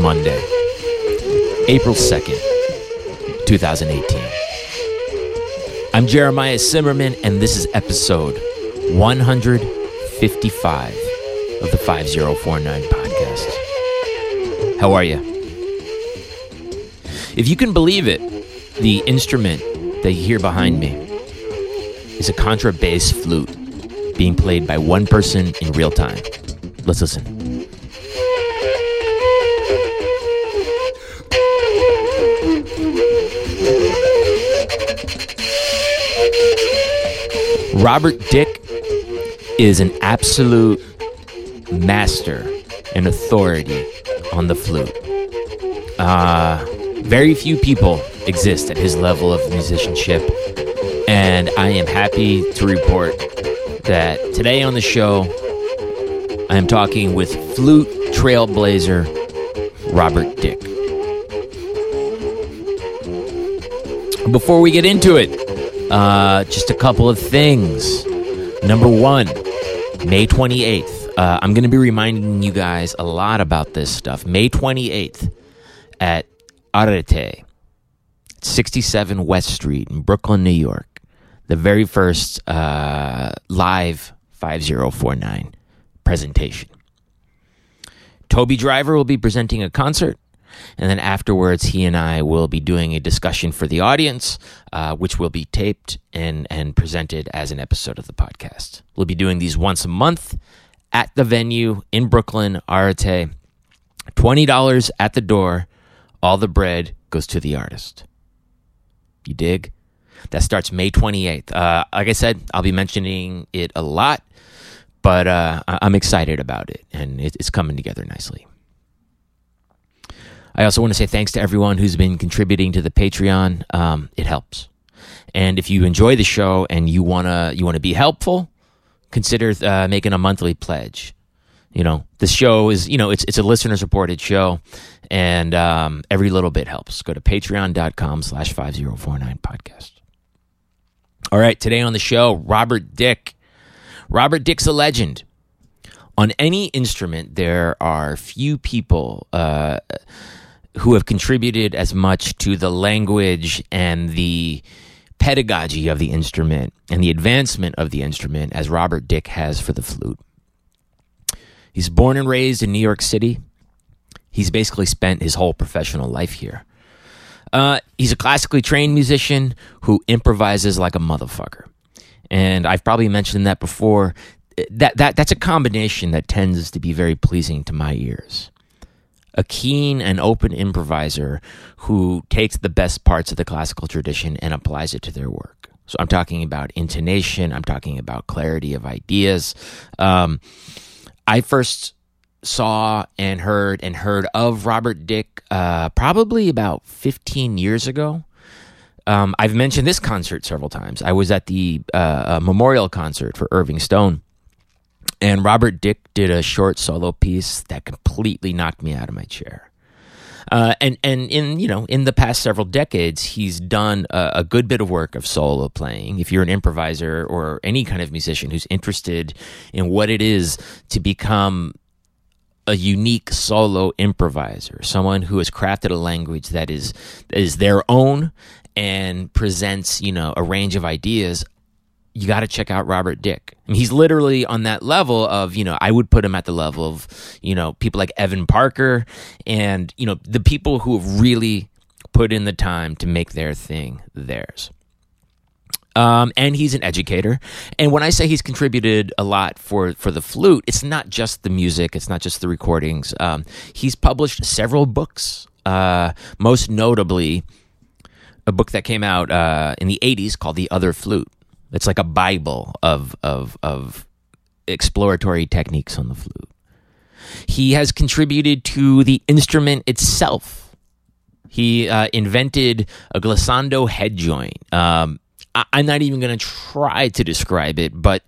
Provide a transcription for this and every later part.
Monday, April 2nd, 2018. I'm Jeremiah Cymerman, and this is episode 155 of the 5049 podcast. How are you? If you can believe it, the instrument that you hear behind me is a contrabass flute being played by one person in real time. Let's listen. Robert Dick is an absolute master and authority on the flute. Uh, very few people exist at his level of musicianship, and I am happy to report that today on the show, I am talking with flute trailblazer Robert Dick. Before we get into it, uh, just a couple of things. Number one, May 28th. Uh, I'm going to be reminding you guys a lot about this stuff. May 28th at Arete, 67 West Street in Brooklyn, New York. The very first uh, live 5049 presentation. Toby Driver will be presenting a concert. And then afterwards, he and I will be doing a discussion for the audience, uh, which will be taped and, and presented as an episode of the podcast. We'll be doing these once a month at the venue in Brooklyn, Arete. $20 at the door. All the bread goes to the artist. You dig? That starts May 28th. Uh, like I said, I'll be mentioning it a lot, but uh, I'm excited about it, and it's coming together nicely. I also want to say thanks to everyone who's been contributing to the Patreon. Um, it helps. And if you enjoy the show and you wanna you wanna be helpful, consider uh, making a monthly pledge. You know, the show is you know it's it's a listener supported show, and um, every little bit helps. Go to patreon.com slash five zero four nine podcast. All right, today on the show, Robert Dick. Robert Dick's a legend. On any instrument, there are few people. Uh, who have contributed as much to the language and the pedagogy of the instrument and the advancement of the instrument as Robert Dick has for the flute. He's born and raised in New York City. He's basically spent his whole professional life here. Uh, he's a classically trained musician who improvises like a motherfucker. And I've probably mentioned that before. That, that, that's a combination that tends to be very pleasing to my ears a keen and open improviser who takes the best parts of the classical tradition and applies it to their work. So I'm talking about intonation. I'm talking about clarity of ideas. Um, I first saw and heard and heard of Robert Dick uh, probably about 15 years ago. Um, I've mentioned this concert several times. I was at the uh, memorial concert for Irving Stone and Robert Dick did a short solo piece that completely knocked me out of my chair. Uh, and and in you know in the past several decades, he's done a, a, good bit of work of solo playing. If you're an improviser or any kind of musician who's interested in what it is to become a unique solo improviser, someone who has crafted a language that is is their own and presents you know a range of ideas you got to check out Robert Dick. He's literally on that level of, you know, I would put him at the level of, you know, people like Evan Parker and, you know, the people who have really put in the time to make their thing theirs. Um, and he's an educator. And when I say he's contributed a lot for, for the flute, it's not just the music, it's not just the recordings. Um, he's published several books, uh, most notably a book that came out uh, in the 80s called The Other Flute it's like a bible of of of exploratory techniques on the flute. He has contributed to the instrument itself. He uh, invented a glissando head joint. Um, I- I'm not even going to try to describe it, but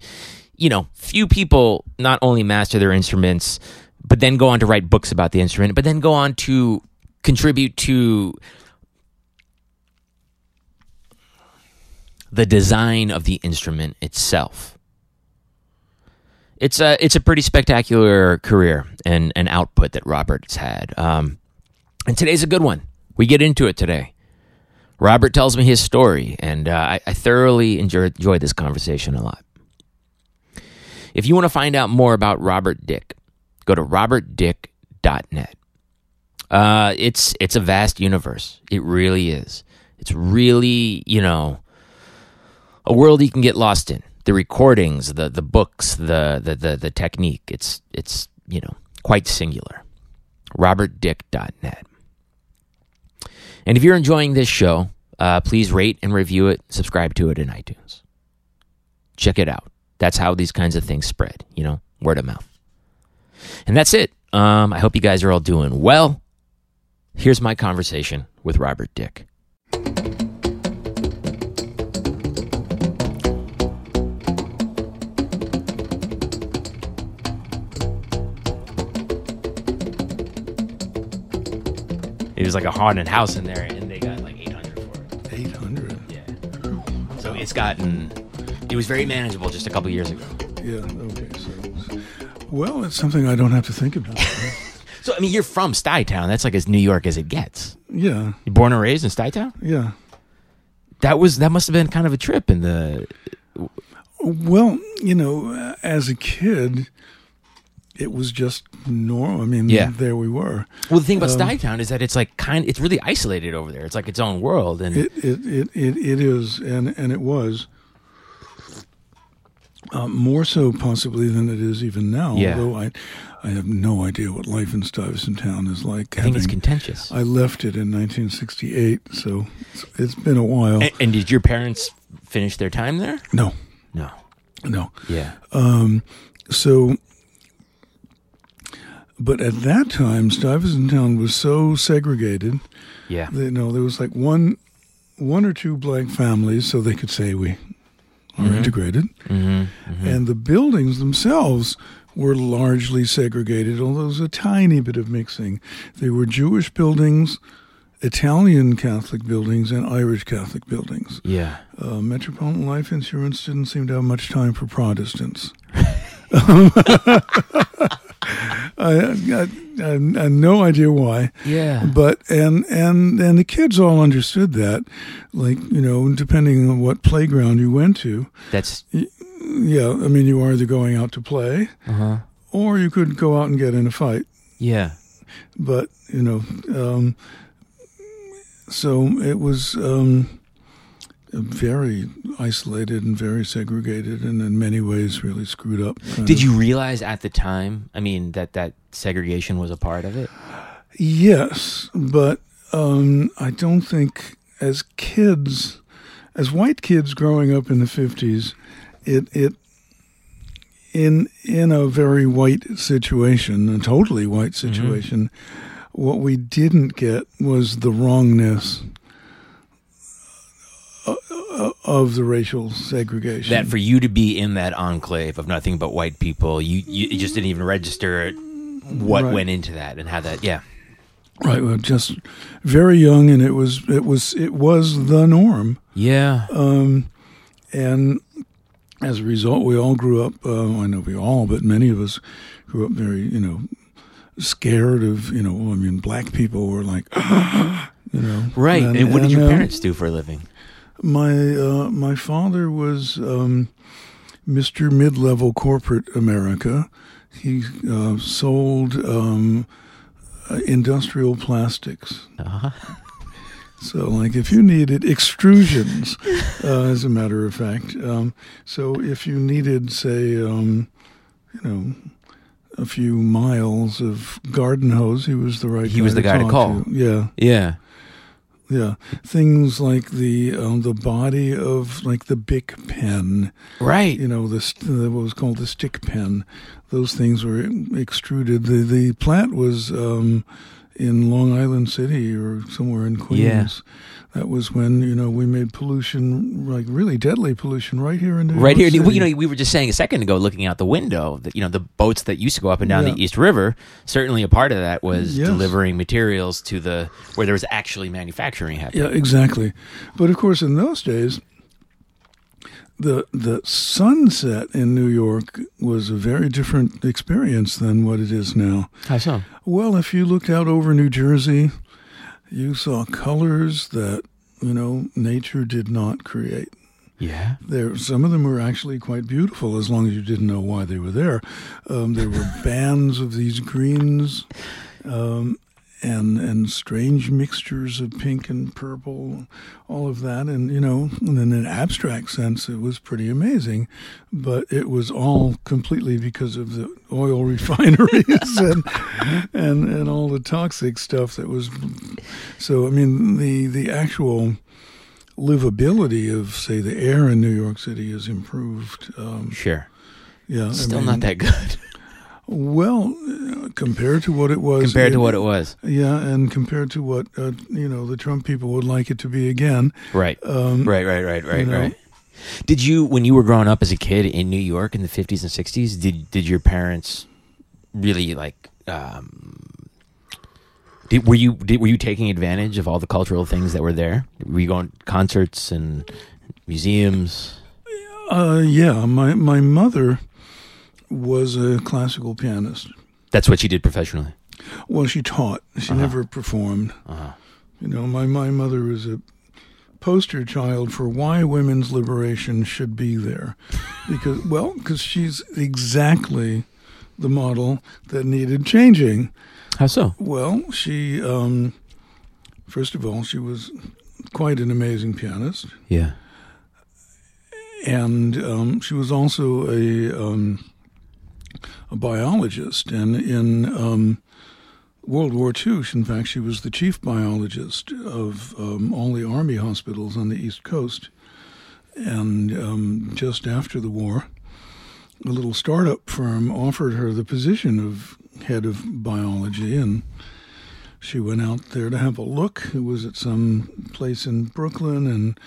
you know, few people not only master their instruments, but then go on to write books about the instrument, but then go on to contribute to the design of the instrument itself. It's a it's a pretty spectacular career and an output that Robert's had. Um, And today's a good one. We get into it today. Robert tells me his story, and uh, I, I, thoroughly enjoy, enjoy this conversation a lot. If you want to find out more about Robert Dick, go to robertdick.net. Uh, it's it's a vast universe. It really is. It's really you know a world you can get lost in. The recordings, the the books, the the the, the technique. It's it's you know quite singular. RobertDick.net. And if you're enjoying this show, uh, please rate and review it, subscribe to it in iTunes. Check it out. That's how these kinds of things spread, you know, word of mouth. And that's it. Um, I hope you guys are all doing well. Here's my conversation with Robert Dick. It was like a haunted house in there, and they got like 800 for it. 800? Yeah. So it's gotten, it was very manageable just a couple years ago. Yeah, okay. So, well, it's something I don't have to think about. So, I mean, you're from Stuytown. That's like as New York as it gets. yeah, You born and raised in Stuytown? yeah. That was, that must have been kind of a trip in the, Well, you know, as a kid, it was just normal. I mean, Yeah. there we were. well, the thing about Um, Stuytown is that it's like kind, it's really isolated over there. It's like its own world. And It it it it, it is, and and it was. Uh, more so, possibly, than it is even now. Yeah. Although I, I have no idea what life in Stuyvesant Town is like. I think it's contentious. I left it in 1968, so it's, it's been a while. and, and did your parents finish their time there? no, No. no. Yeah. Um, so, but at that time, Stuyvesant Town was so segregated. Yeah. That, you know, there was like one, one or two black families, so they could say we are integrated, Mm-hmm. and the buildings themselves were largely segregated. Although there was a tiny bit of mixing. They were Jewish buildings. Italian Catholic buildings and Irish Catholic buildings. Yeah. Uh, Metropolitan Life Insurance didn't seem to have much time for Protestants. I, I, I, no idea why, Yeah. but and and and the kids all understood that, like you know, depending on what playground you went to, That's, yeah, I mean, you were either going out to play, uh huh. or you could go out and get in a fight. Yeah. But you know, um, so it was um, very isolated and very segregated, and in many ways, really screwed up. Did of. you realize at the time, I mean, that that segregation was a part of it? Yes, but um, I don't think as kids, as white kids growing up in the fifties, it it in in a very white situation, a totally white situation, what we didn't get was the wrongness of the racial segregation. That for you to be in that enclave of nothing but white people, you, you just didn't even register what Right. went into that and how that, yeah. right, well, just very young, and it was it was it was the norm. Yeah. Um, and as a result, we all grew up. Uh, I know we all, but many of us grew up very, you know, scared of, you know. I mean, black people were like, you know, right. And, what did and, your uh, parents do for a living? My uh, my father was um, Mr. Mid Level Corporate America. He uh, sold um, industrial plastics. Uh-huh. So, like, if you needed extrusions, uh, as a matter of fact, um, so if you needed, say, um, you know, a few miles of garden hose, he was the right. He was the guy to call. Yeah, Yeah. Yeah. Things like the um, the body of like the Bic pen, Right. you know, the, what was called the stick pen. Those things were extruded. The the plant was um, in Long Island City or somewhere in Queens. Yeah. That was when you know we made pollution, like really deadly pollution, right here in New Right here, York well, you know, we were just saying a second ago, looking out the window, that you know, the boats that used to go up and down Yeah. the East River. Certainly, a part of that was Yes. delivering materials to the where there was actually manufacturing happening. Yeah, exactly. But of course, in those days, the the sunset in New York was a very different experience than what it is now. How so? Well, if you looked out over New Jersey, you saw colors that you know nature did not create. Yeah. There, some of them were actually quite beautiful, as long as you didn't know why they were there. Um, there were bands of these greens, um, and and strange mixtures of pink and purple, all of that, and you know, in an abstract sense, it was pretty amazing. But it was all completely because of the oil refineries and and and all the toxic stuff that was. So I mean, the the actual livability of, say, the air in New York City has improved. Um, Sure. yeah, I Still mean, not that good well uh, compared to what it was. compared to what it was. Yeah, and compared to what uh, you know the Trump people would like it to be again. Right. Um, Right, right, right, right, know. right. Did you, when you were growing up as a kid in New York in the fifties and sixties, did did your parents really like? Um, did, were you did, were you taking advantage of all the cultural things that were there? Were you going to concerts and museums? Uh, yeah, my my mother was a classical pianist. That's what she did professionally. Well, she taught. She Uh-huh. never performed. Uh-huh. You know, my my mother was a poster child for why women's liberation should be there, because well, because she's exactly the model that needed changing. How so? Well, she um, first of all, she was quite an amazing pianist, Yeah. and um, she was also a um, a biologist. And in um, World War II, in fact, she was the chief biologist of um, all the army hospitals on the East Coast. And um, just after the war, a little startup firm offered her the position of head of biology, and she went out there to have a look. It was at some place in Brooklyn, and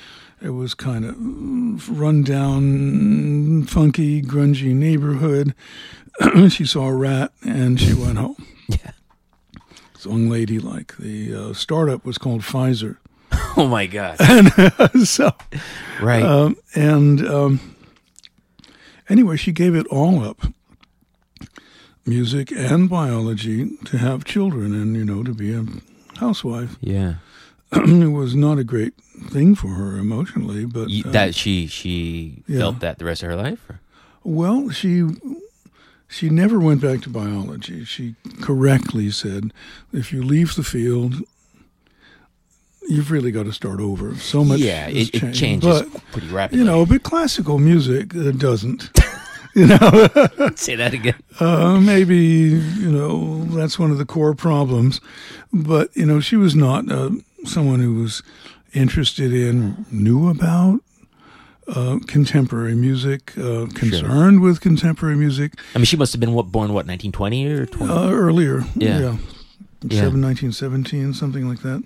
it was kind of run down, funky, grungy neighborhood. she saw a rat, and she went home. Yeah. It's like The uh, startup was called Pfizer. Oh my god. and so, Right. um, and um, anyway, she gave it all up music and biology to have children and, you know, to be a housewife. yeah. it was not a great thing for her emotionally, but You, uh, that she she yeah. felt that the rest of her life. Or? well, she she never went back to biology. She correctly said, if you leave the field, you've really got to start over. So much, yeah, it, it changes But pretty rapidly. you know, but classical music uh, doesn't. you know, say that again. uh, maybe you know that's one of the core problems. But you know, she was not uh, someone who was interested in, knew about uh, contemporary music, uh, concerned with contemporary music I mean, she must have been what born what 1920 or 20. uh, earlier. Yeah. yeah. Yeah. Seven, 1917, something like that.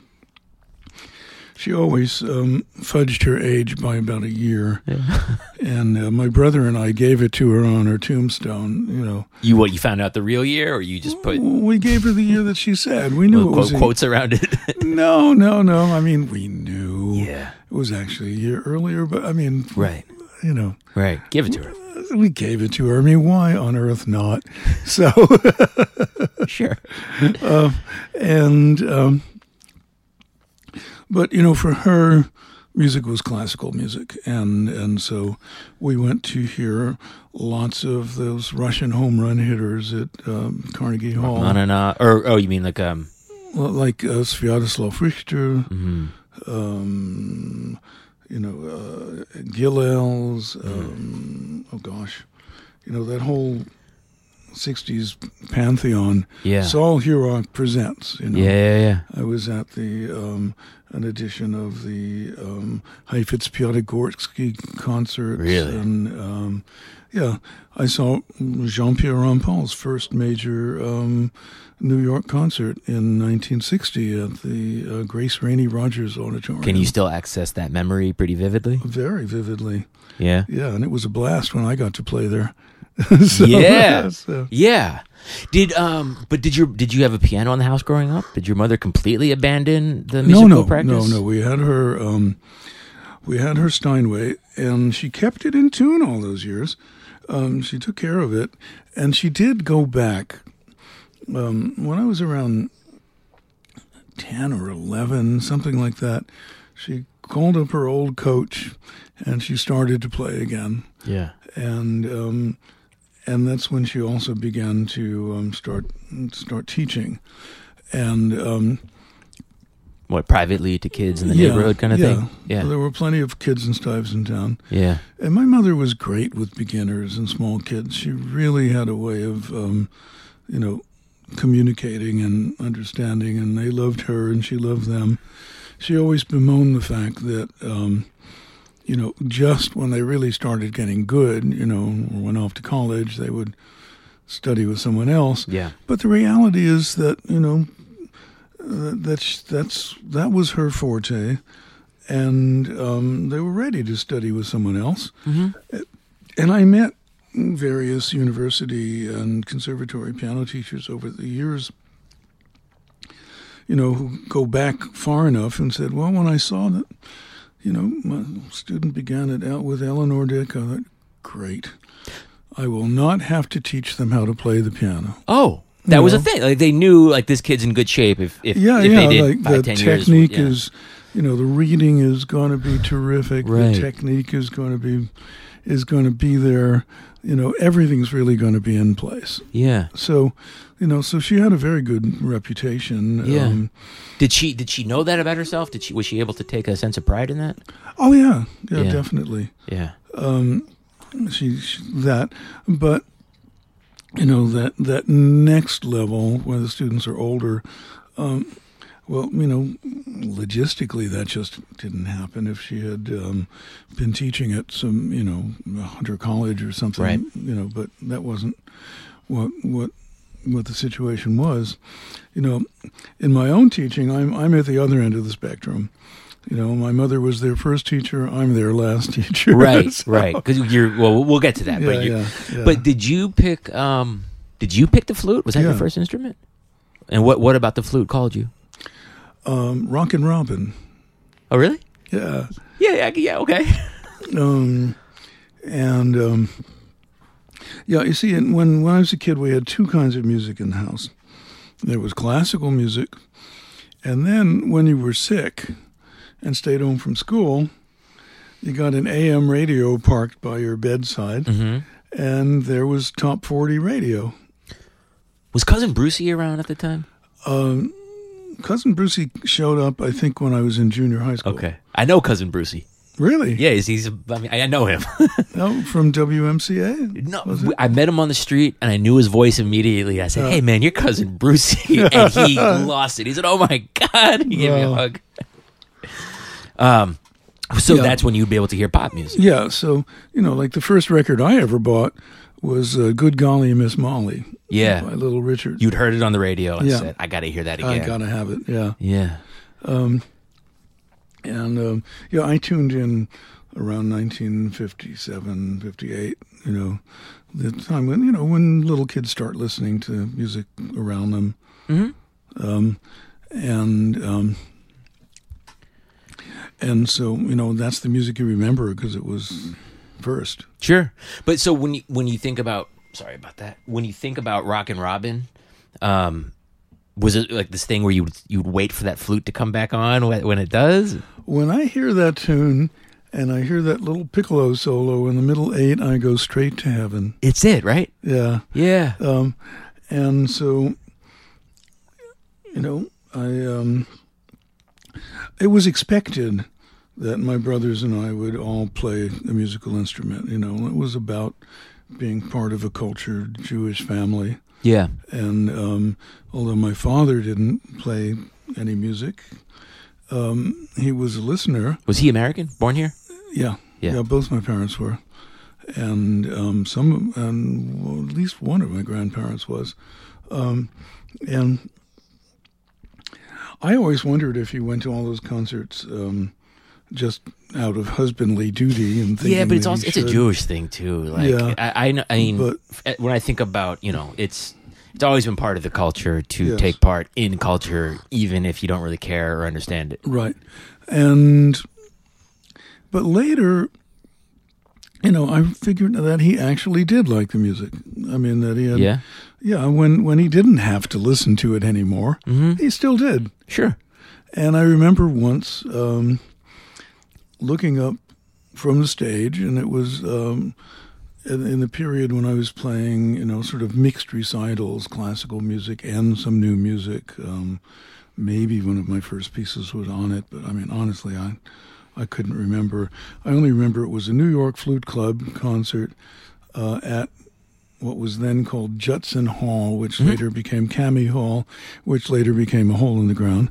She always um, fudged her age by about a year, and uh, my brother and I gave it to her on her tombstone. You know, you what? You found out the real year, or you just put we gave her the year that she said. We knew little it was a- quotes around it? No, no, no. I mean, we knew yeah. it was actually a year earlier, but I mean, Right. you know, Right. Give it to her. we gave it to her. I mean, why on earth not? So, Sure. and um, but you know, for her, music was classical music, and and so we went to hear lots of those Russian home run hitters at um, Carnegie Hall. Or oh, you mean like um? like uh, Sviatoslav Richter, mhm. Um, you know, uh, Gilels, um, oh gosh, you know, that whole 60s pantheon. Yeah. Saul Hurok presents, you know. yeah, yeah, yeah. I was at the um, an edition of the um, Heifetz Piatigorsky concert. Really? And um, yeah, I saw Jean Pierre Rampal's first major um, New York concert in 1960 at the uh, Grace Rainey Rogers Auditorium. Can you still access that memory pretty vividly? Very vividly. Yeah. Yeah, and it was a blast when I got to play there. So, Yeah. so- Yeah. Did um? But did your did you have a piano in the house growing up? Did your mother completely abandon the no, musical no, practice? no, no. We had her. Um, we had her Steinway, and she kept it in tune all those years. Um, she took care of it, and she did go back. Um, when I was around 10 or 11, something like that, she called up her old coach and she started to play again. Yeah. And um, and that's when she also began to um, start start teaching. And um, What privately to kids in the yeah, neighborhood kind of yeah. thing? Yeah. There were plenty of kids and Stuyvesant Town. Yeah. And my mother was great with beginners and small kids. She really had a way of, um, you know, communicating and understanding, and they loved her and she loved them. She always bemoaned the fact that, um, you know, just when they really started getting good, you know, or went off to college, they would study with someone else. Yeah. But the reality is that you know that's that's that was her forte, and um, they were ready to study with someone else. Mm-hmm. And I met various university and conservatory piano teachers over the years. You know, who go back far enough and said, "Well, when I saw that, you know, my student began it out with Eleanor Dick, I thought, great." I will not have to teach them how to play the piano. Oh, that was a thing. Like they knew, like this kid's in good shape. If if, yeah, if yeah, they did like five, the 10 years, technique yeah. is, you know, the reading is going to be terrific. Right. The technique is going to be, is going to be there. You know, everything's really going to be in place. Yeah. So, you know, so she had a very good reputation. Yeah. Um, Did she did she know that about herself? Did she was she able to take a sense of pride in that? oh yeah, yeah, Yeah. definitely. Yeah. Um, she, she that, but you know that that next level where the students are older. Um, well, you know, logistically, that just didn't happen. If she had um, been teaching at some, you know, Hunter College or something, Right. you know, but that wasn't what what what the situation was. You know, in my own teaching, I'm I'm at the other end of the spectrum. You know, my mother was their first teacher. I'm their last teacher. Right. So- Right. Because you're well, we'll get to that. Yeah, but you yeah, yeah. but did you pick um did you pick the flute? Was that your first instrument? And what what about the flute called you? um, Rockin' Robin. Oh really? Yeah. Yeah. Yeah. Yeah. Okay. Um, and um, yeah, you see, when when I was a kid, we had two kinds of music in the house. There was classical music, and then when you were sick and stayed home from school, you got an AM radio parked by your bedside, hmm and there was top forty radio. Was cousin Brucie around at the time? Um, cousin Brucie showed up, I think, when I was in junior high school. Okay. I know cousin Brucie. really? Yeah. He's, he's I mean I know him. No, from WMCA. No, I met him on the street and I knew his voice immediately. I said, "Hey, man, your cousin Brucie," and he lost it. He said, "Oh my god!" He gave me a hug. Um, so Yeah. that's when you'd be able to hear pop music. Yeah, so you know, like the first record I ever bought was uh, "Good Golly Miss Molly" Yeah, by Little Richard. you'd heard it on the radio and Yeah. said, "I got to hear that again." I gotta have it. Yeah, yeah, um, and um, yeah, I tuned in around 1957, 58. You know, the time when you know when little kids start listening to music around them, hmm um, and um, and so you know that's the music you remember because it was first. sure. But so when you when you think about, sorry about that. When you think about Rockin' Robin, um, was it like this thing where you you'd wait for that flute to come back on when, when it does? When I hear that tune and I hear that little piccolo solo in the middle eight, I go straight to heaven. It's it, right? Yeah. Yeah. Um, and so, you know, I um, it was expected that my brothers and I would all play a musical instrument. You know, it was about being part of a cultured Jewish family. Yeah. And um, although my father didn't play any music, um, he was a listener. Was he American? Born here? Yeah, Yeah. both my parents were, and um, some, and well, at least one of my grandparents was, um, and I always wondered if he went to all those concerts um, just out of husbandly duty and yeah, but it's also it's a. Jewish thing too. Like Yeah. I, I, I mean, But- when I think about you know, it's it's always been part of the culture to Yes. take part in culture, even if you don't really care or understand it. Right. And but later, you know, I figured that he actually did like the music. I mean, that he had, Yeah. yeah. When when he didn't have to listen to it anymore, he still did. Sure. And I remember once um, looking up from the stage, and it was um, in, in the period when I was playing, you know, sort of mixed recitals, classical music and some new music. Um, maybe one of my first pieces was on it, but I mean, honestly, I I couldn't remember. I only remember it was a New York Flute Club concert uh, at what was then called Judson Hall, which later became Cami Hall, which later became a hole in the ground,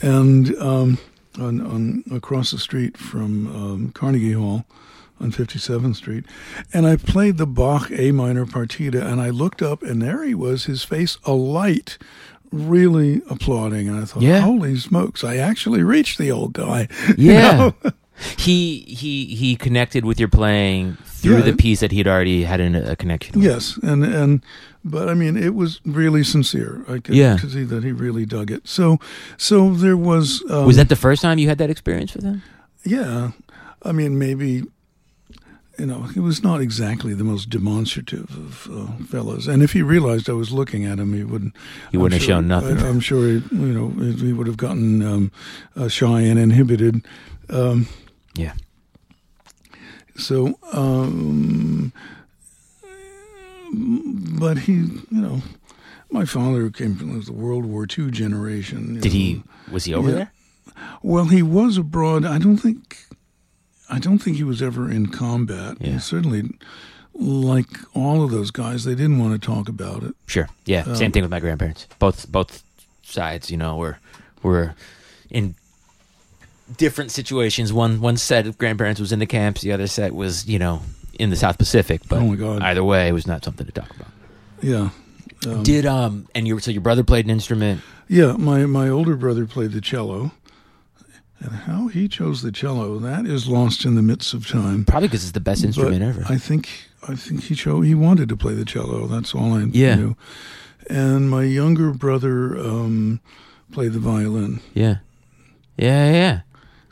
and um, on, on across the street from um, Carnegie Hall on 57th Street, and I played the Bach A minor partita, and I looked up, and there he was, his face alight. Really applauding, and I thought, Yeah. "Holy smokes! I actually reached the old guy." you Yeah. know? He he he connected with your playing through Yeah. the piece that he'd already had a connection with. Yes, and and but I mean, it was really sincere. I could, Yeah. could see that he really dug it. So, so there was. Um, Was that the first time you had that experience with him? Yeah, I mean, maybe. You know, he was not exactly the most demonstrative of uh, fellows, and if he realized I was looking at him, he wouldn't. He wouldn't have shown nothing. I, am sure, he, you know, he would have gotten um, uh, shy and inhibited. Um, Yeah. So, um, but he, you know, my father came from the World War II generation. Did know. he? Was he over Yeah. there? Well, he was abroad. I don't think, I don't think he was ever in combat. Yeah. Certainly, like all of those guys, they didn't want to talk about it. Sure. Yeah. Um, Same thing with my grandparents. Both both sides, you know, were were in different situations. One one set of grandparents was in the camps. The other set was, you know, in the South Pacific. But Oh, my God. either way, it was not something to talk about. Yeah. Um, Did um and your so your brother played an instrument? Yeah, my, my older brother played the cello. And how he chose the cello, that is lost in the midst of time. Probably because it's the best instrument But ever. I think I think he chose he wanted to play the cello. That's all I Yeah. knew. And my younger brother um, played the violin. yeah. Yeah. Yeah.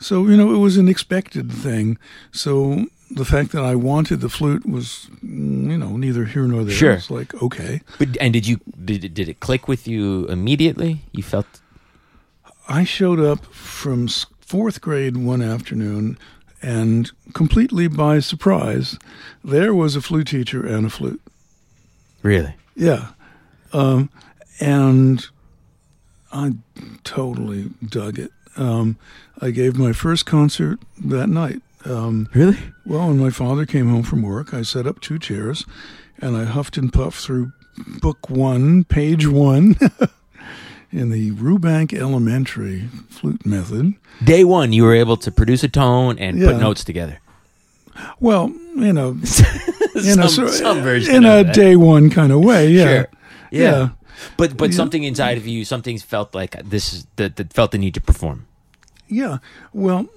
So you know it was an expected thing. So the fact that I wanted the flute was mm, you know neither here nor there. Sure. It's like okay. But and did you did it, did it click with you immediately? You felt I showed up from fourth grade one afternoon, and completely by surprise, there was a flute teacher and a flute. really Yeah. Um, and I totally dug it. Um, I gave my first concert that night. Um, really well, when my father came home from work, I set up two chairs and I huffed and puffed through book one, page one, in the Rubank Elementary flute method. day one you were able to produce a tone and Yeah. put notes together. Well, you know, in some, a, some version in a that. day one kind of way. Yeah. Sure. Yeah. Yeah. But but Yeah. something inside of you, something felt like this is that, that felt the need to perform. Yeah. Well,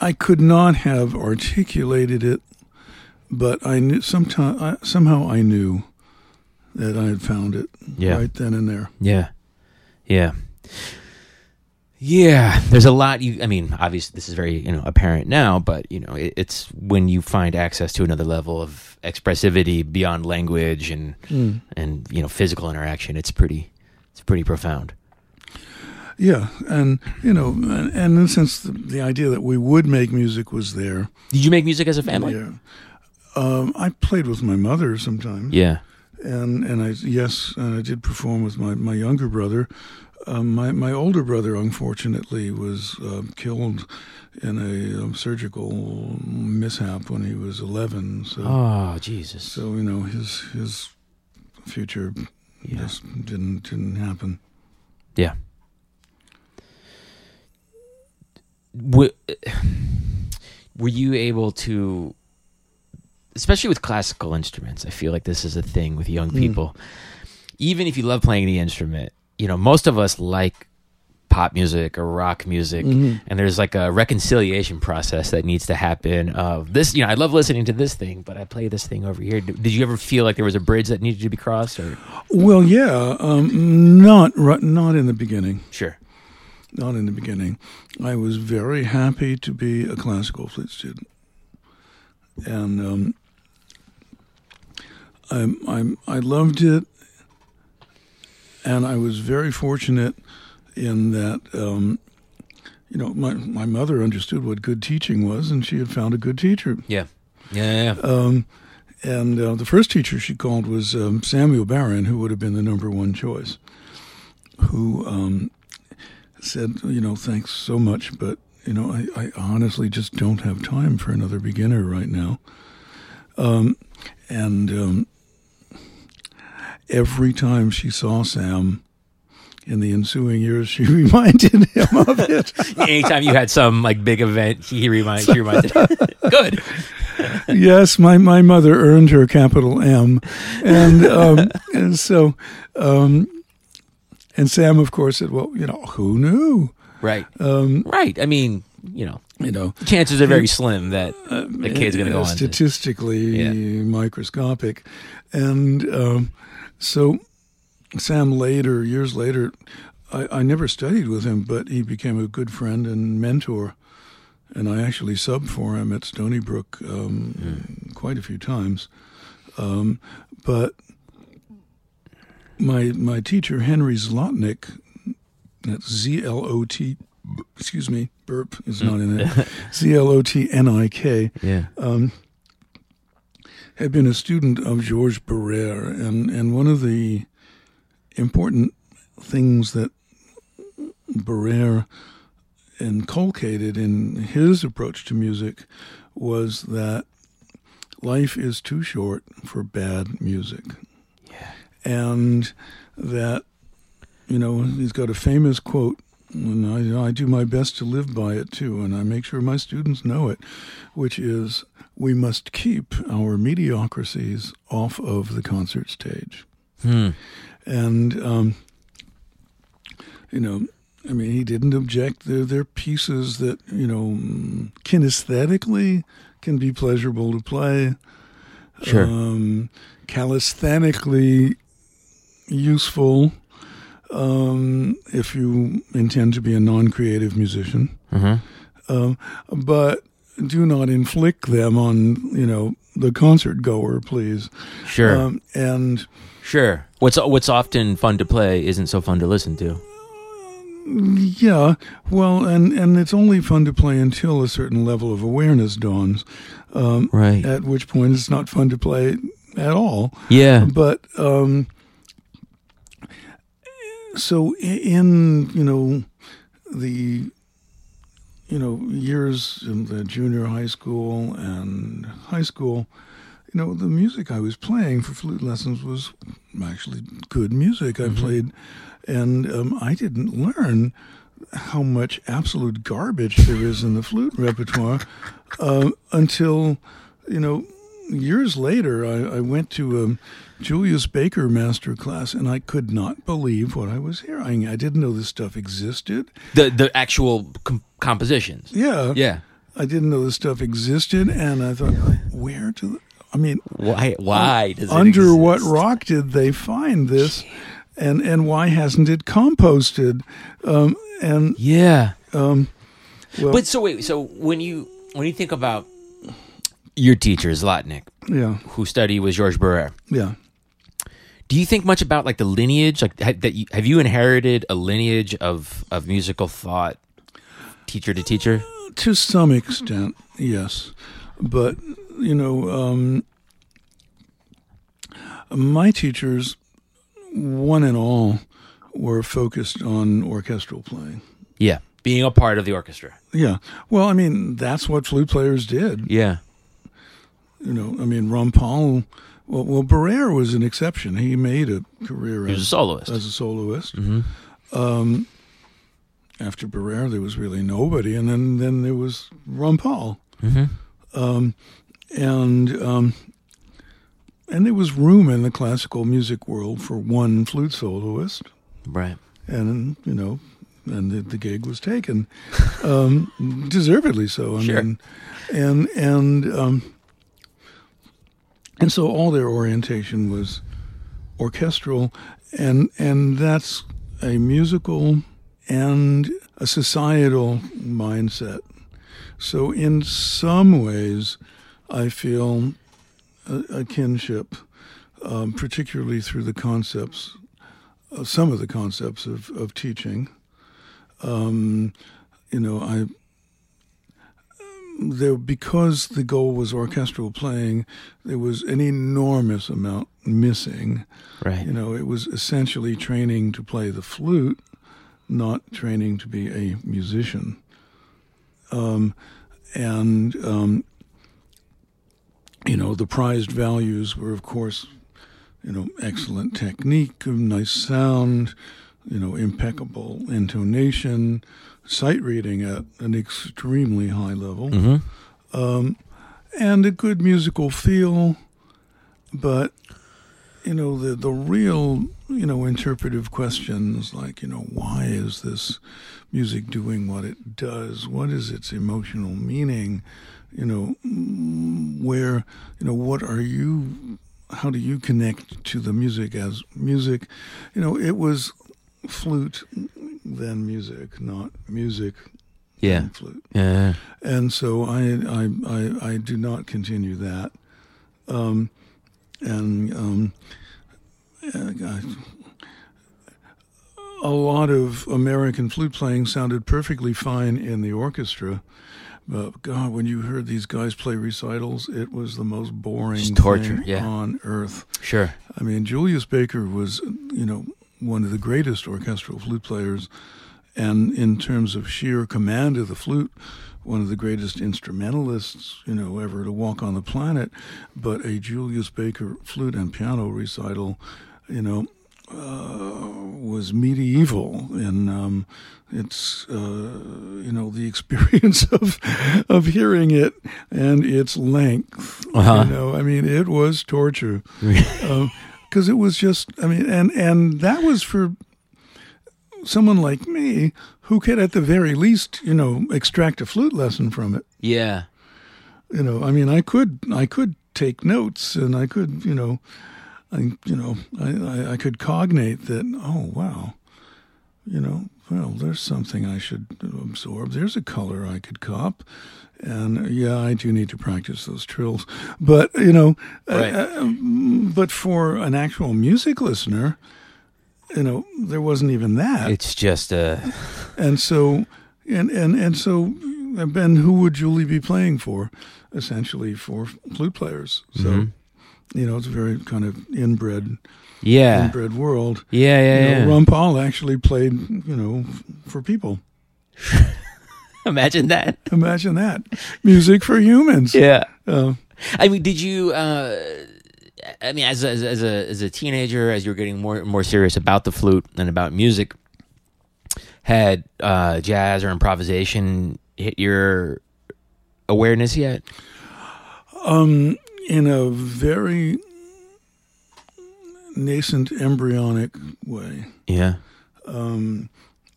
I could not have articulated it, but I knew sometime I, somehow I knew that I had found it Yeah. right then and there. Yeah. Yeah. Yeah, there's a lot you I mean, obviously this is very, you know, apparent now, but you know, it, it's when you find access to another level of expressivity beyond language and and you know, physical interaction, it's pretty it's pretty profound. Yeah, and you know, and, and since the, the idea that we would make music was there, Did you make music as a family? yeah. Um, I played with my mother sometimes. Yeah. and and I yes, and I did perform with my my younger brother. Um, my my older brother, unfortunately, was uh, killed in a um, surgical mishap when he was eleven. So Oh, Jesus. so you know his his future Yeah. just didn't didn't happen. Yeah. Were, were you able to, especially with classical instruments? I feel like this is a thing with young Mm. people. Even if you love playing the instrument, you know, most of us like pop music or rock music, Mhm. and there's like a reconciliation process that needs to happen. Of this, you know, I love listening to this thing, but I play this thing over here. Did you ever feel like there was a bridge that needed to be crossed? Or Well, yeah, um, not not in the beginning. sure, not in the beginning. I was very happy to be a classical flute student, and um, I'm, I'm, I loved it, and I was very fortunate in that. Um, you know, my my mother understood what good teaching was, and she had found a good teacher. Yeah. Yeah. yeah. Um, and uh, the first teacher she called was um, Samuel Barron, who would have been the number one choice, who um, said, you know, thanks so much, but, you know, I, I, honestly just don't have time for another beginner right now. Um, and um, every time she saw Sam, in the ensuing years, she reminded him of it. Anytime you had some like big event, he reminded. She reminded. Good. yes, my my mother earned her capital M, and um, and so, um, and Sam, of course, said, "Well, you know, who knew?" Right. Um, right. I mean, you know, you know, chances are very slim that the kid's going to go on. Statistically yeah. microscopic, and um, so Sam later, years later, I, I, never studied with him, but he became a good friend and mentor. And I actually subbed for him at Stony Brook um, mm. quite a few times. Um, but my my teacher Henry Zlotnik, that's Z L O T, excuse me, burp is not in it. Z L O T N I K. Yeah. Um, had been a student of Georges Barrère, and and one of the important things that Barrère inculcated in his approach to music was that life is too short for bad music. Yeah. And that, you know, he's got a famous quote, and I, I do my best to live by it too, and I make sure my students know it, which is we must keep our mediocrities off of the concert stage. Hmm and um, you know, I mean, he didn't object. They're they're pieces that you know, kinesthetically can be pleasurable to play. Sure. Um, calisthenically useful um, if you intend to be a non-creative musician. Mm-hmm. Um, but do not inflict them on you know the concert goer, please. Sure. Um, and Sure. What's what's often fun to play isn't so fun to listen to. Yeah, well, and and it's only fun to play until a certain level of awareness dawns. Um, right. At which point it's not fun to play at all. Yeah. But um, so in you know the you know years in the junior high school and high school you know, the music I was playing for flute lessons was actually good music I mm-hmm. played, and um, I didn't learn how much absolute garbage there is in the flute repertoire uh, until, you know, years later. I, I went to a Julius Baker master class, and I could not believe what I was hearing. I didn't know this stuff existed. The the actual com- compositions. Yeah, yeah. I didn't know this stuff existed, and I thought, where do I mean, why? Why does under what rock did they find this? And and why hasn't it composted? Um, and yeah. Um, well, but so wait. So when you when you think about your teacher Zlotnik, yeah, who studied with Georges Barrère, yeah. Do you think much about like the lineage? Like that? You, have you inherited a lineage of of musical thought, teacher to teacher? To some extent, yes, but you know, um, my teachers, one and all, were focused on orchestral playing. Yeah, being a part of the orchestra. Yeah. Well, I mean, that's what flute players did. Yeah. You know, I mean, Rampal. Well, well, Barrère was an exception. He made a career as, a soloist. As a soloist. Mm-hmm. Um, after Barrère, there was really nobody, and then then there was Rampal. Mm-hmm. Um, and um, and there was room in the classical music world for one flute soloist, right? And you know, and the, the gig was taken, um, deservedly so. I sure. mean, and and um, and so all their orientation was orchestral, and and that's a musical and a societal mindset. So, in some ways, I feel a, a kinship, um, particularly through the concepts, uh, some of the concepts of, of teaching. Um, you know, I there because the goal was orchestral playing, there was an enormous amount missing. Right. You know, it was essentially training to play the flute, not training to be a musician. Um, and um, you know, the prized values were, of course, you know, excellent technique, nice sound, you know, impeccable intonation, sight reading at an extremely high level, Mm-hmm. um, and a good musical feel. But you know, the the real you know interpretive questions like you know why is this music doing what it does? What is its emotional meaning? You know, where you know what are you? How do you connect to the music as music? You know, it was flute then music, not music Yeah. flute. Yeah. And so I I I, I do not continue that. Um, and um, and I, a lot of American flute playing sounded perfectly fine in the orchestra. But God, when you heard these guys play recitals, it was the most boring torture, thing yeah. on earth. Sure. I mean, Julius Baker was, you know, one of the greatest orchestral flute players, and in terms of sheer command of the flute, one of the greatest instrumentalists, you know, ever to walk on the planet. But a Julius Baker flute and piano recital, you know, uh, was medieval in um, its, uh, you know, the experience of of hearing it and its length. Uh-huh. You know, I mean, it was torture because it was just i mean and and that was for someone like me who could at the very least you know extract a flute lesson from it yeah. you know i mean i could i could take notes and i could you know i you know i i, I could cognate that oh wow you know well there's something i should absorb there's a color i could cop and yeah i do need to practice those trills but you know Right. uh, um, but for an actual music listener you know there wasn't even that It's just a. and so and and and so uh, Ben, who would Julie be playing for? Essentially for flute players. So Mhm. you know, it's a very kind of inbred yeah. inbred world. Yeah, yeah, You yeah. know, Rampal actually played, you know, for people. Imagine that. Imagine that. Music for humans. Yeah. Uh, I mean, did you? Uh, I mean, as a, as a as a as a teenager, as you were getting more more serious about the flute and about music, had uh, jazz or improvisation hit your awareness yet? um, in a very nascent embryonic way. Yeah. Um,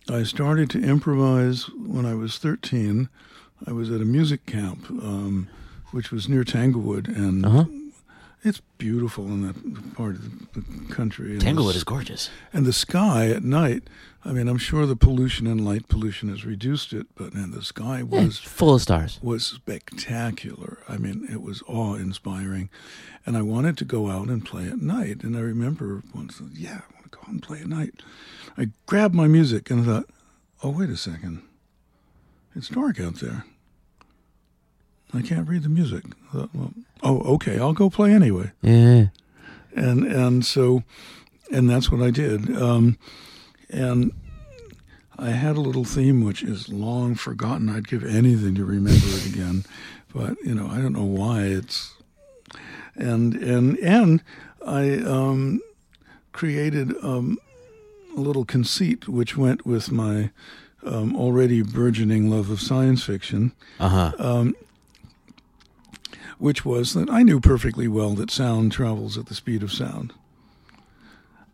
I started to improvise when I was 13. I was at a music camp, um, which was near Tanglewood, and Uh huh. It's beautiful in that part of the country. And Tanglewood is gorgeous. and the sky at night. I mean, I'm sure the pollution and light pollution has reduced it, but man, the sky was it's full of stars. was spectacular. I mean, it was awe inspiring. And I wanted to go out and play at night. And I remember once, yeah, I want to go out and play at night. I grabbed my music and I thought, oh, wait a second. It's dark out there. I can't read the music. Well, oh, okay, I'll go play anyway Yeah. and and so and that's what I did. Um, and I had a little theme which is long forgotten. I'd give anything to remember it again, but you know I don't know why it's. And and and I um, created um, a little conceit which went with my um, already burgeoning love of science fiction Uh huh. um, which was that I knew perfectly well that sound travels at the speed of sound.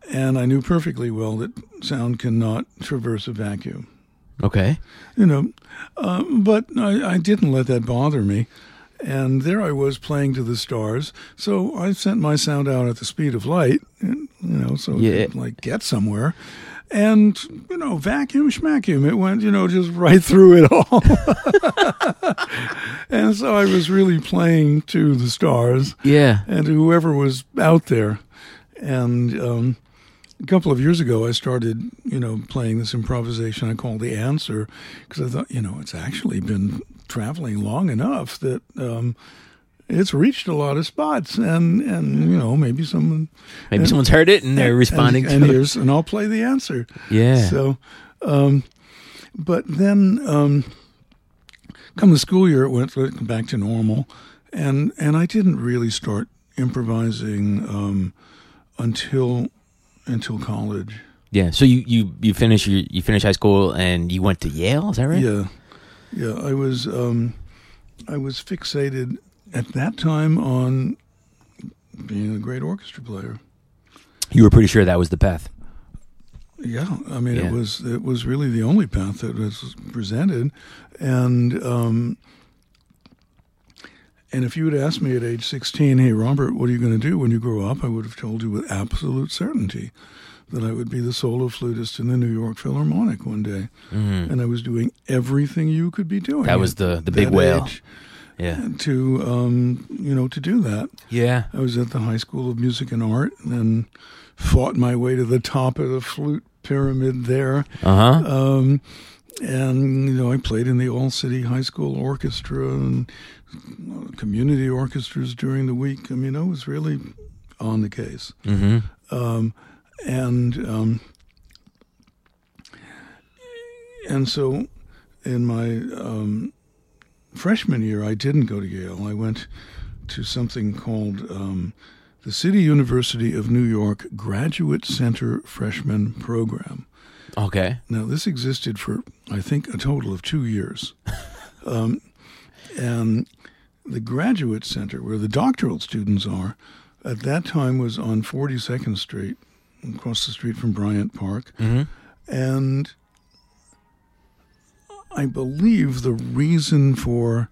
And I knew perfectly well that sound cannot traverse a vacuum. Okay. You know, um, but I, I didn't let that bother me. And there I was playing to the stars. So I sent my sound out at the speed of light, and, you know, so Yeah. it could like get somewhere. And you know, vacuum schmacuum. It went, you know, just right through it all. and so I was really playing to the stars Yeah. and whoever was out there. And um, a couple of years ago, I started, you know, playing this improvisation I call the answer because I thought, you know, it's actually been traveling long enough that um, it's reached a lot of spots, and and you know, maybe someone Maybe and- someone's heard it and they're responding and, and to it. here's and I'll play the answer. Yeah. So, um, but then um, come the school year, it went back to normal, and and I didn't really start improvising um, until until college. yeah. So you you you finish your you finish high school and you went to Yale. Is that right? Yeah, yeah. I was um, I was fixated at that time on being a great orchestra player. You were pretty sure that was the path. Yeah, I mean, Yeah. it was it was really the only path that was presented, and um, and if you had asked me at age sixteen, "Hey, Robert, what are you going to do when you grow up?" I would have told you with absolute certainty that I would be the solo flutist in the New York Philharmonic one day, Mhm. and I was doing everything you could be doing. That was the- the big whale. age Yeah. To um, you know, to do that. Yeah. I was at the High School of Music and Art, and fought my way to the top of the flute pyramid there. Uh huh. Um, and you know, I played in the All City High School Orchestra and community orchestras during the week. I mean, I was really on the case. mm-hmm. Um, and um, and so, in my um, freshman year, I didn't go to Yale. I went to something called um, the City University of New York Graduate Center Freshman Program. Okay. Now, this existed for, I think, a total of two years. um, and the Graduate Center, where the doctoral students are, at that time was on 42nd Street, across the street from Bryant Park. Mm-hmm. And I believe the reason for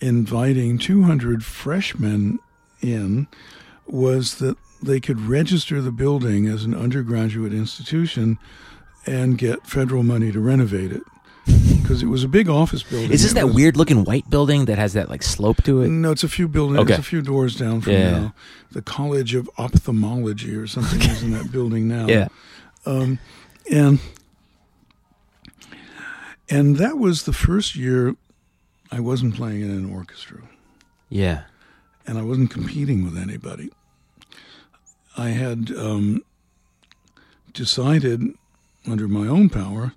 inviting 200 freshmen in was that they could register the building as an undergraduate institution and get federal money to renovate it because it was a big office building. Is this that was- weird looking white building that has that like slope to it? No, it's a few buildings. Okay. It's a few doors down from Yeah. now. The College of Ophthalmology or something is in that building now. Yeah. Um, and and that was the first year I wasn't playing in an orchestra Yeah. and I wasn't competing with anybody. I had um, decided, under my own power,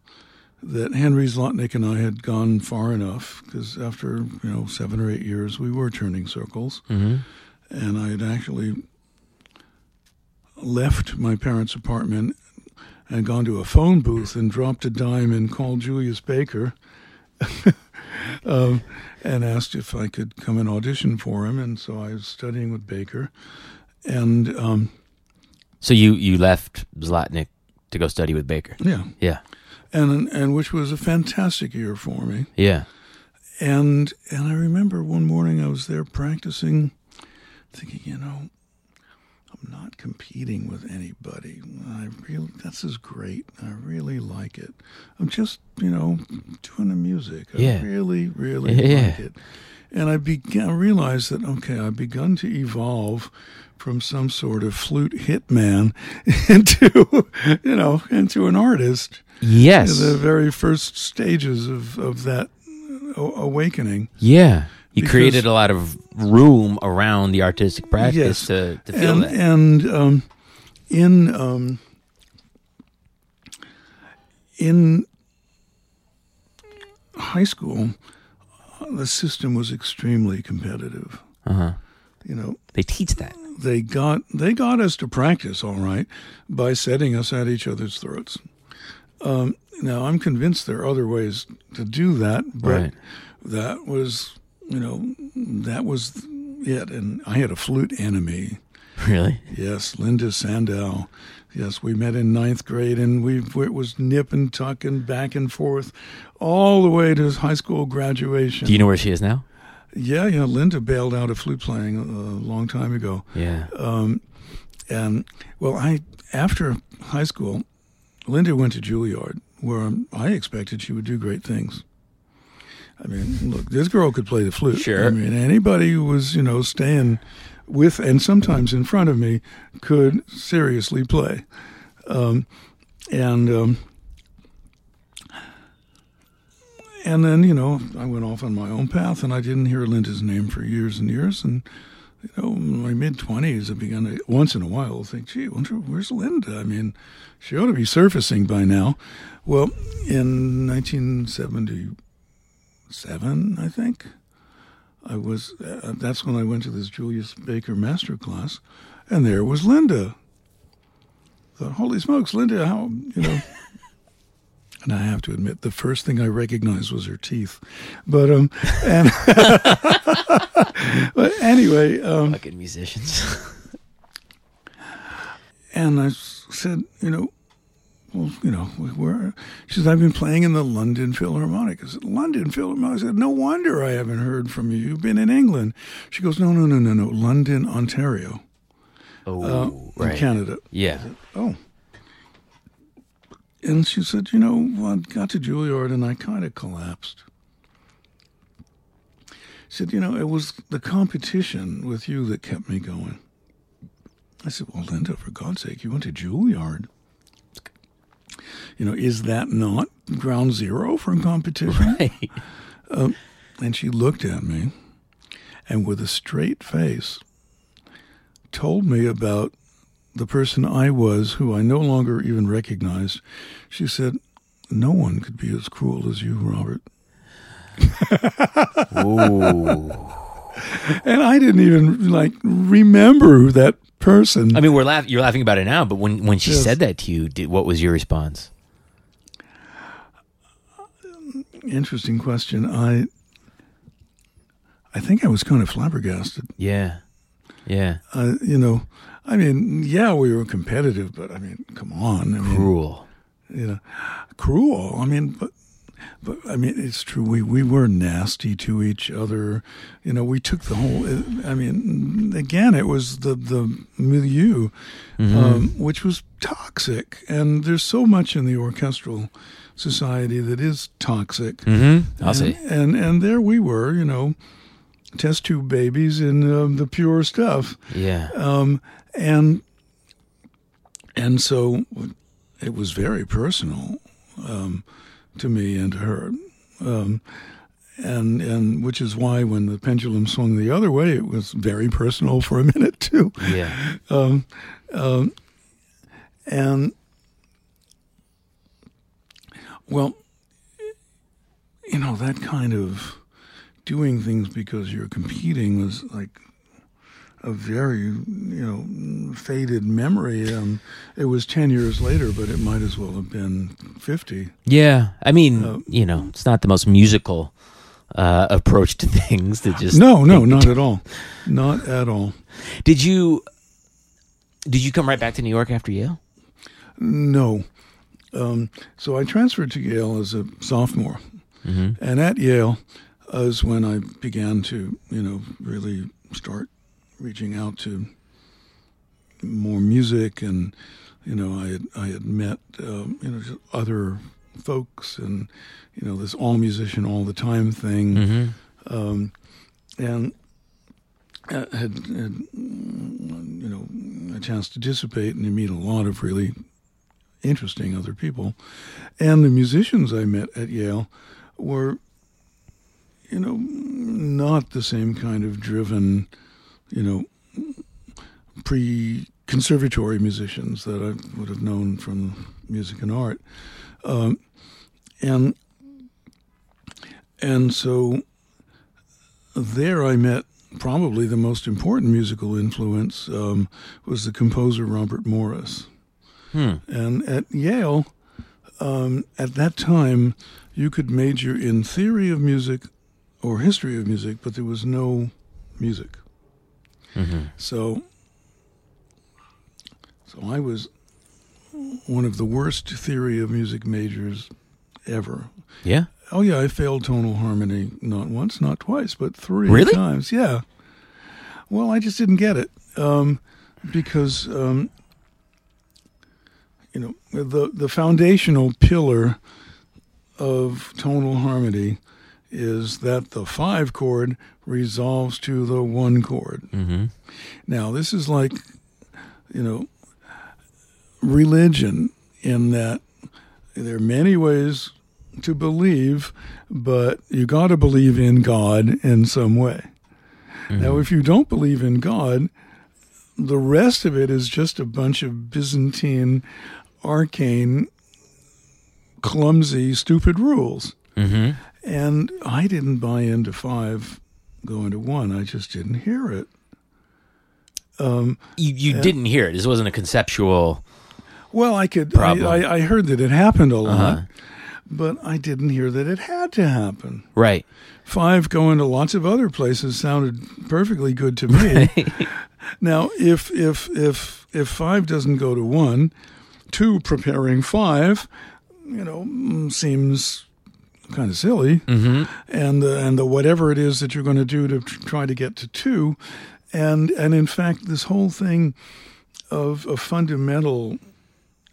that Henry Zlotnick and I had gone far enough because after you know seven or eight years, we were turning circles, Mm-hmm. and I had actually left my parents' apartment and gone to a phone booth and dropped a dime and called Julius Baker um, and asked if I could come and audition for him. And so I was studying with Baker. And um, So you you left Zlotnick to go study with Baker. yeah, Yeah. and and which was a fantastic year for me. Yeah. And and I remember one morning I was there practicing, thinking, you know, I'm not competing with anybody. I really this is great. I really like it. I'm just you know doing the music. I Yeah. really really Yeah. like it. And I began I realized that okay, I've begun to evolve from some sort of flute hitman into you know into an artist Yes. the very first stages of, of that uh, awakening. yeah. You Because- created a lot of room around the artistic practice Yes. to, to feel And that. and um, in um, in high school, the system was extremely competitive. Uh-huh. You know, They teach that. they got they got us to practice all right by setting us at each other's throats. Um, now I'm convinced there are other ways to do that, but Right. that was you know that was it. And I had a flute enemy. Really? Yes, Linda Sandow. Yes, we met in ninth grade, and we it was nip and tuck and back and forth, all the way to high school graduation. Do you know where she is now? yeah, yeah. Linda bailed out of flute playing a, a long time ago. Yeah. Um, and well, I after high school, Linda went to Juilliard, where I expected she would do great things. I mean, look, this girl could play the flute. Sure. I mean, anybody who was, you know, staying with and sometimes in front of me could seriously play. Um, and um, and then you know I went off on my own path, and I didn't hear Linda's name for years and years. And you know, in my mid twenties, I began to once in a while think, "Gee, wonder where's Linda?" I mean, she ought to be surfacing by now. Well, in 1977, I think I was. Uh, that's when I went to this Julius Baker master class, and there was Linda. Thought, holy smokes, Linda! How you know? and I have to admit, the first thing I recognized was her teeth. But um, and but anyway, um, Fucking musicians. and I said, you know, well, you know, where? She says, I've been playing in the London Philharmonic. I said, London Philharmonic. I said, no wonder I haven't heard from you. You've been in England. She goes, no, no, no, no, no, London, Ontario, oh, uh, right. in Canada. Yeah. Oh. And she said, you know, well, I got to Juilliard and I kind of collapsed. She said, you know, it was the competition with you that kept me going. I said, well, Linda, for God's sake, you went to Juilliard. You know, is that not ground zero for competition? Hey. Um, and she looked at me and with a straight face told me about the person I was, who I no longer even recognized. She said, No one could be as cruel as you, Robert. Ooh. And I didn't even like remember who that person. I mean, we're laugh- You're laughing about it now, but when when she Yes. said that to you, did, what was your response? Interesting question. I I think I was kind of flabbergasted. Yeah. Yeah. Uh, you know, I mean, yeah, we were competitive, but I mean, come on. I mean, Cruel. you know, cruel. I mean, but but I mean, it's true. We we were nasty to each other. You know, we took the whole. I mean, again, it was the the milieu, um, which was toxic, and there's so much in the orchestral society that is toxic. Mm-hmm. I'll and, say. and and there we were, you know, test tube babies in um, the pure stuff Yeah. um, and and so it was very personal um, to me and to her, um, and and which is why when the pendulum swung the other way, it was very personal for a minute too. Yeah. Um, um, and well, you know that kind of doing things because you're competing was like a very you know faded memory. Um, it was ten years later, but it might as well have been fifty. Yeah. I mean, Uh, you know, it's not the most musical uh, approach to things. To just No, no, not at all, not at all. Did you? Did you come right back to New York after Yale? No. Um, so I transferred to Yale as a sophomore, Mm-hmm. and at Yale is when I began to, you know, really start reaching out to more music, and you know, I had I had met, um, you know, other folks, and you know, this all musician all the time thing, Mm-hmm. um, and had, had you know a chance to dissipate and to meet a lot of really interesting other people, and the musicians I met at Yale were, you know, not the same kind of driven, you know, pre-conservatory musicians that I would have known from music and art, um, and and so there I met probably the most important musical influence um, was the composer Robert Morris. Hmm. And at Yale, um, at that time, you could major in theory of music or history of music, but there was no music. Mm-hmm. So, so I was one of the worst theory of music majors ever. Yeah. Oh yeah, I failed tonal harmony not once, not twice, but three Really? times. Yeah. Well, I just didn't get it um, because um, you know, the the foundational pillar of tonal harmony is that the five chord resolves to the one chord. Mm-hmm. Now, this is like, you know, religion in that there are many ways to believe, but you got to believe in God in some way. Now, if you don't believe in God, the rest of it is just a bunch of Byzantine, arcane, clumsy, stupid rules. Mm-hmm. And I didn't buy into five going to one. I just didn't hear it. You you didn't hear it. This wasn't a conceptual. Well, I could. I, I, I heard that it happened a lot, Uh-huh. but I didn't hear that it had to happen. Right. Five going to lots of other places sounded perfectly good to me. now, if if if if five doesn't go to one, two preparing five, you know, mm, seems kind of silly. Mm-hmm. and the, and the whatever it is that you're going to do to try to get to two, and and in fact, this whole thing of a fundamental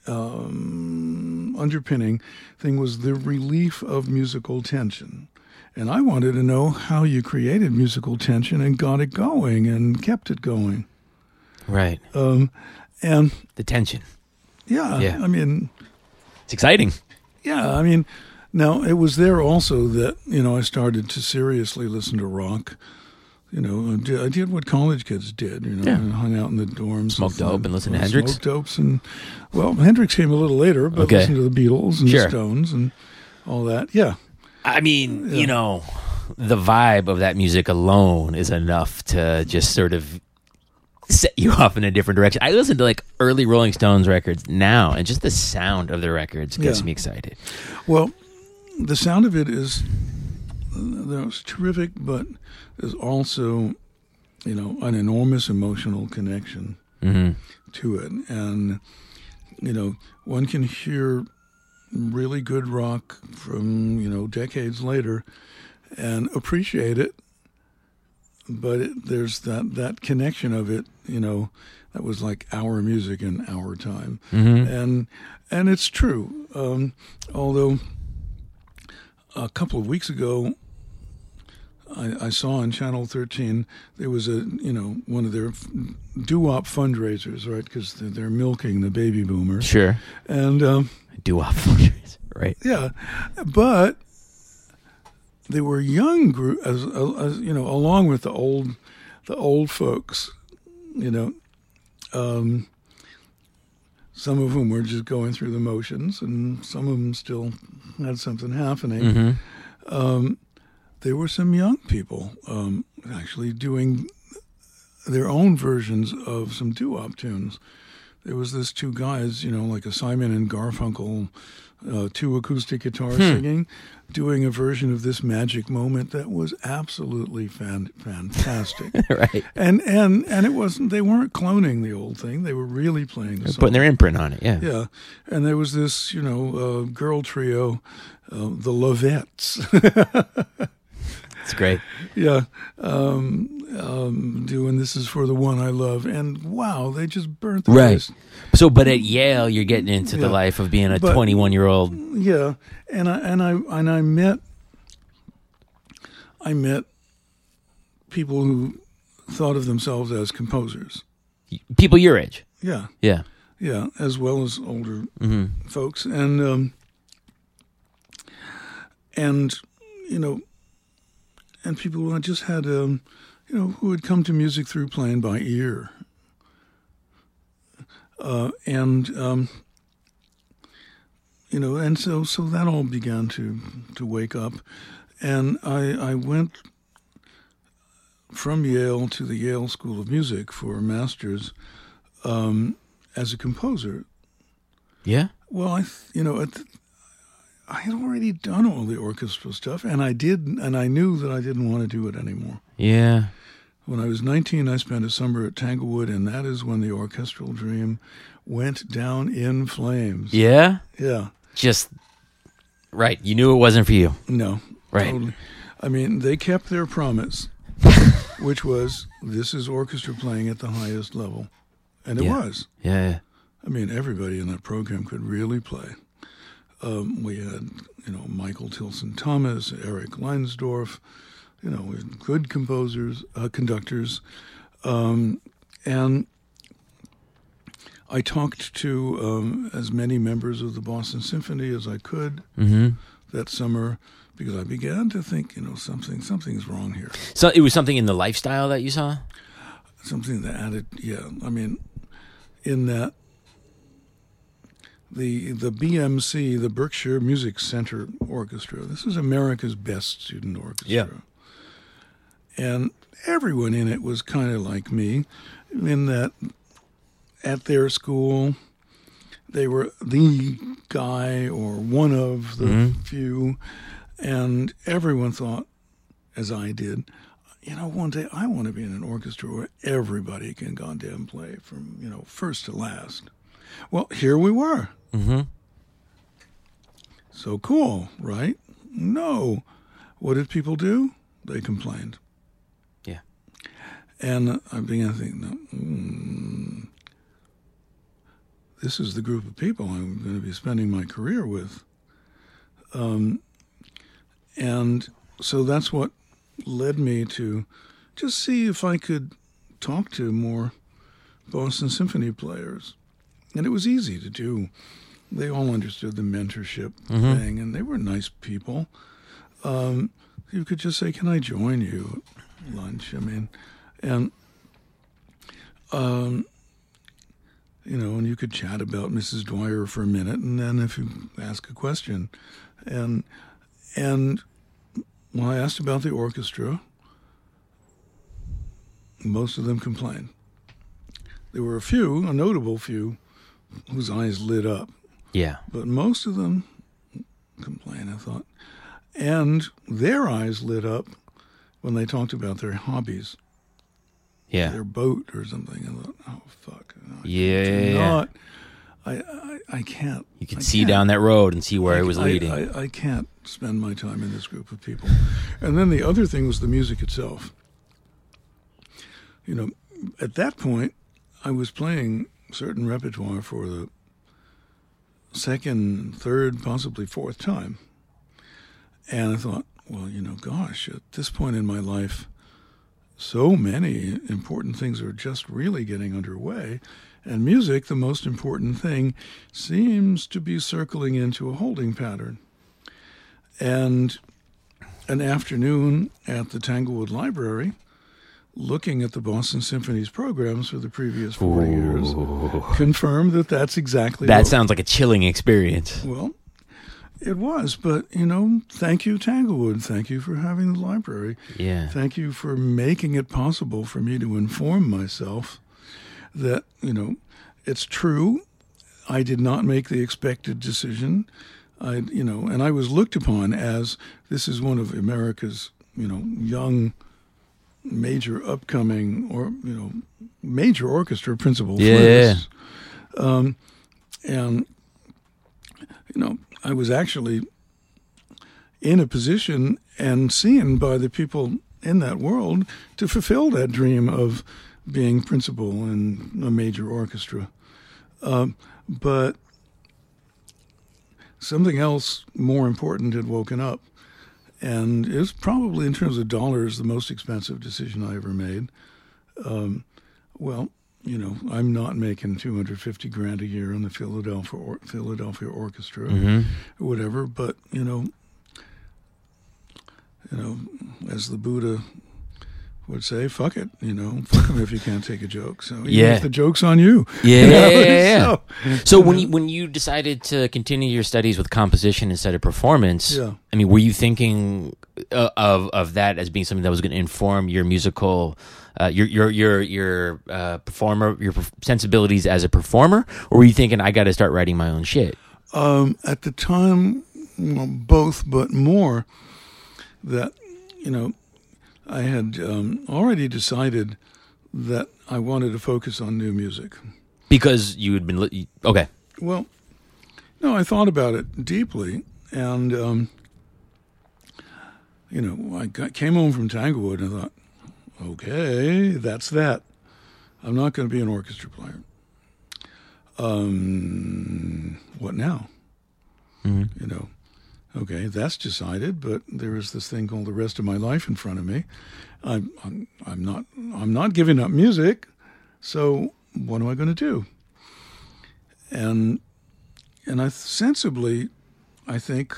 um, underpinning thing was the relief of musical tension. And I wanted to know how you created musical tension and got it going and kept it going. Right. Um, and The tension. yeah, Yeah. I mean, It's exciting. Yeah, I mean, now it was there also that you know I started to seriously listen to rock. You know, I did, what college kids did. You know, Yeah. and hung out in the dorms, Smoked dope and listened to Hendrix? Smoked dopes and well, Hendrix came a little later, but Okay. listened to the Beatles and Sure. the Stones and all that. Yeah, I mean, you know, the vibe of that music alone is enough to just sort of set you off in a different direction. I listen to like early Rolling Stones records now, and just the sound of the records gets Yeah. me excited. well, the sound of it is that was terrific, but there's also you know an enormous emotional connection. hmm to it. And, you know, one can hear really good rock from, you know, decades later and appreciate it. But it, there's that, that connection of it, you know, that was like our music in our time. hmm And, and it's true. Um, although a couple of weeks ago, I, I saw on Channel 13 there was a you know one of their doo-wop fundraisers, right? Because they're, they're milking the baby boomers, Sure. and um, Do off fundraiser, right? yeah, but they were young group as, as you know, along with the old the old folks, you know. Um, some of whom were just going through the motions, and some of them still had something happening. hmm um, there were some young people um, actually doing their own versions of some doo-wop tunes. There was this two guys, you know, like a Simon and Garfunkel, uh, two acoustic guitars singing, doing a version of this magic moment that was absolutely fan- fantastic. right. and and and it wasn't they weren't cloning the old thing; they were really playing the song. Putting their imprint on it. Yeah. Yeah, and there was this, you know, uh, girl trio, uh, the Lovettes. It's great. yeah, um, um, doing "This Is for the One I Love," and wow, they just burnt the Right. place. So, but at Yale, you're getting into the life of being a But- 21 year old. Yeah, and I and I and I met, I met people who thought of themselves as composers. People your age. Yeah, Yeah. yeah, as well as older hmm folks, and um, and you know, and people who I just had um, you know who had come to music through playing by ear, uh, and um, you know, and so so that all began to to wake up, and I I went from Yale to the Yale School of Music for a master's um, as a composer. Yeah. Well, I, th- you know, at I had already done all the orchestral stuff, and I did, and I knew that I didn't want to do it anymore. Yeah. When I was 19, I spent a summer at Tanglewood, and that is when the orchestral dream went down in flames. Yeah. Yeah. Just right. You knew it wasn't for you. No. Right. Totally. I mean, they kept their promise, which was this is orchestra playing at the highest level, and it Yeah. was. Yeah. yeah. I mean, everybody in that program could really play. Um, we had, you know, Michael Tilson Thomas, Erich Leinsdorf, you know, good composers, uh, conductors, um, and I talked to um, as many members of the Boston Symphony as I could Mm-hmm. that summer because I began to think, you know, something something's wrong here. So it was something in the lifestyle that you saw. Something that added, yeah. I mean, in that the the BMC, the Berkshire Music Center Orchestra. This is America's best student orchestra. Yeah. And everyone in it was kind of like me, in that at their school they were the guy or one of the Mhm. few, and everyone thought, as I did, you know, one day I want to be in an orchestra where everybody can goddamn play from you know first to last. Well, here we were. Mm-hmm. So cool, right? No. What did people do? They complained. And I began to think, mm, this is the group of people I'm going to be spending my career with. Um, and so that's what led me to just see if I could talk to more Boston Symphony players. And it was easy to do. They all understood the mentorship Mhm. thing, and they were nice people. Um, you could just say, "Can I join you at lunch?" I mean, and um, you know, and you could chat about Mrs. Dwyer for a minute, and then if you ask a question, and and when I asked about the orchestra, most of them complained. There were a few, a notable few, whose eyes lit up, Yeah. but most of them complained. I thought, and their eyes lit up when they talked about their hobbies, Yeah. their boat or something. I thought, oh fuck, no, I Yeah. not. I, I I can't. You could see can't. down that road and see where I- it was leading. I, I, can't spend my time in this group of people. And then the other thing was the music itself. You know, at that point, I was playing certain repertoire for the second, third, possibly fourth time. And I thought, well, you know, gosh, at this point in my life, so many important things are just really getting underway. And music, the most important thing, seems to be circling into a holding pattern. And an afternoon at the Tanglewood Library, looking at the Boston Symphony's programs for the previous 40 years, confirmed that that's exactly that sounds like a chilling experience. well, it was, but you know, thank you, Tanglewood. Thank you for having the library. Yeah. Thank you for making it possible for me to inform myself that, you know, it's true. I did not make the expected decision. I, you know, and I was looked upon as this is one of America's, you know, young, major upcoming or, you know, major orchestra principal Yeah. Um, and, you know, I was actually in a position and seen by the people in that world to fulfill that dream of being principal in a major orchestra. Um, but something else more important had woken up. And it was probably, in terms of dollars, the most expensive decision I ever made. Um, well, you know, I'm not making 250 grand a year on the Philadelphia or, Philadelphia Orchestra hmm or whatever. But you know, you know, as the Buddha would say, "Fuck it," you know, fuck 'em if you can't take a joke. So Yeah. if the joke's on you. Yeah, you know, yeah, yeah. So, So when you when you decided to continue your studies with composition instead of performance, Yeah. I mean, were you thinking uh, of of that as being something that was going to inform your musical, uh, your your your your uh, performer, your sensibilities as a performer, or were you thinking I got to start writing my own shit? um, at the time, well, both, but more that you know, I had um, already decided that I wanted to focus on new music. Because you had been li- okay, Well, no, I thought about it deeply, and um, you know, I got, came home from Tanglewood and I thought, okay, that's that. I'm not going to be an orchestra player. um, what now? Mhm. You know, okay, that's decided, but there is this thing called the rest of my life in front of me. I'm, I'm, I'm not, I'm not giving up music. So what am I going to do? And, and I sensibly, I think,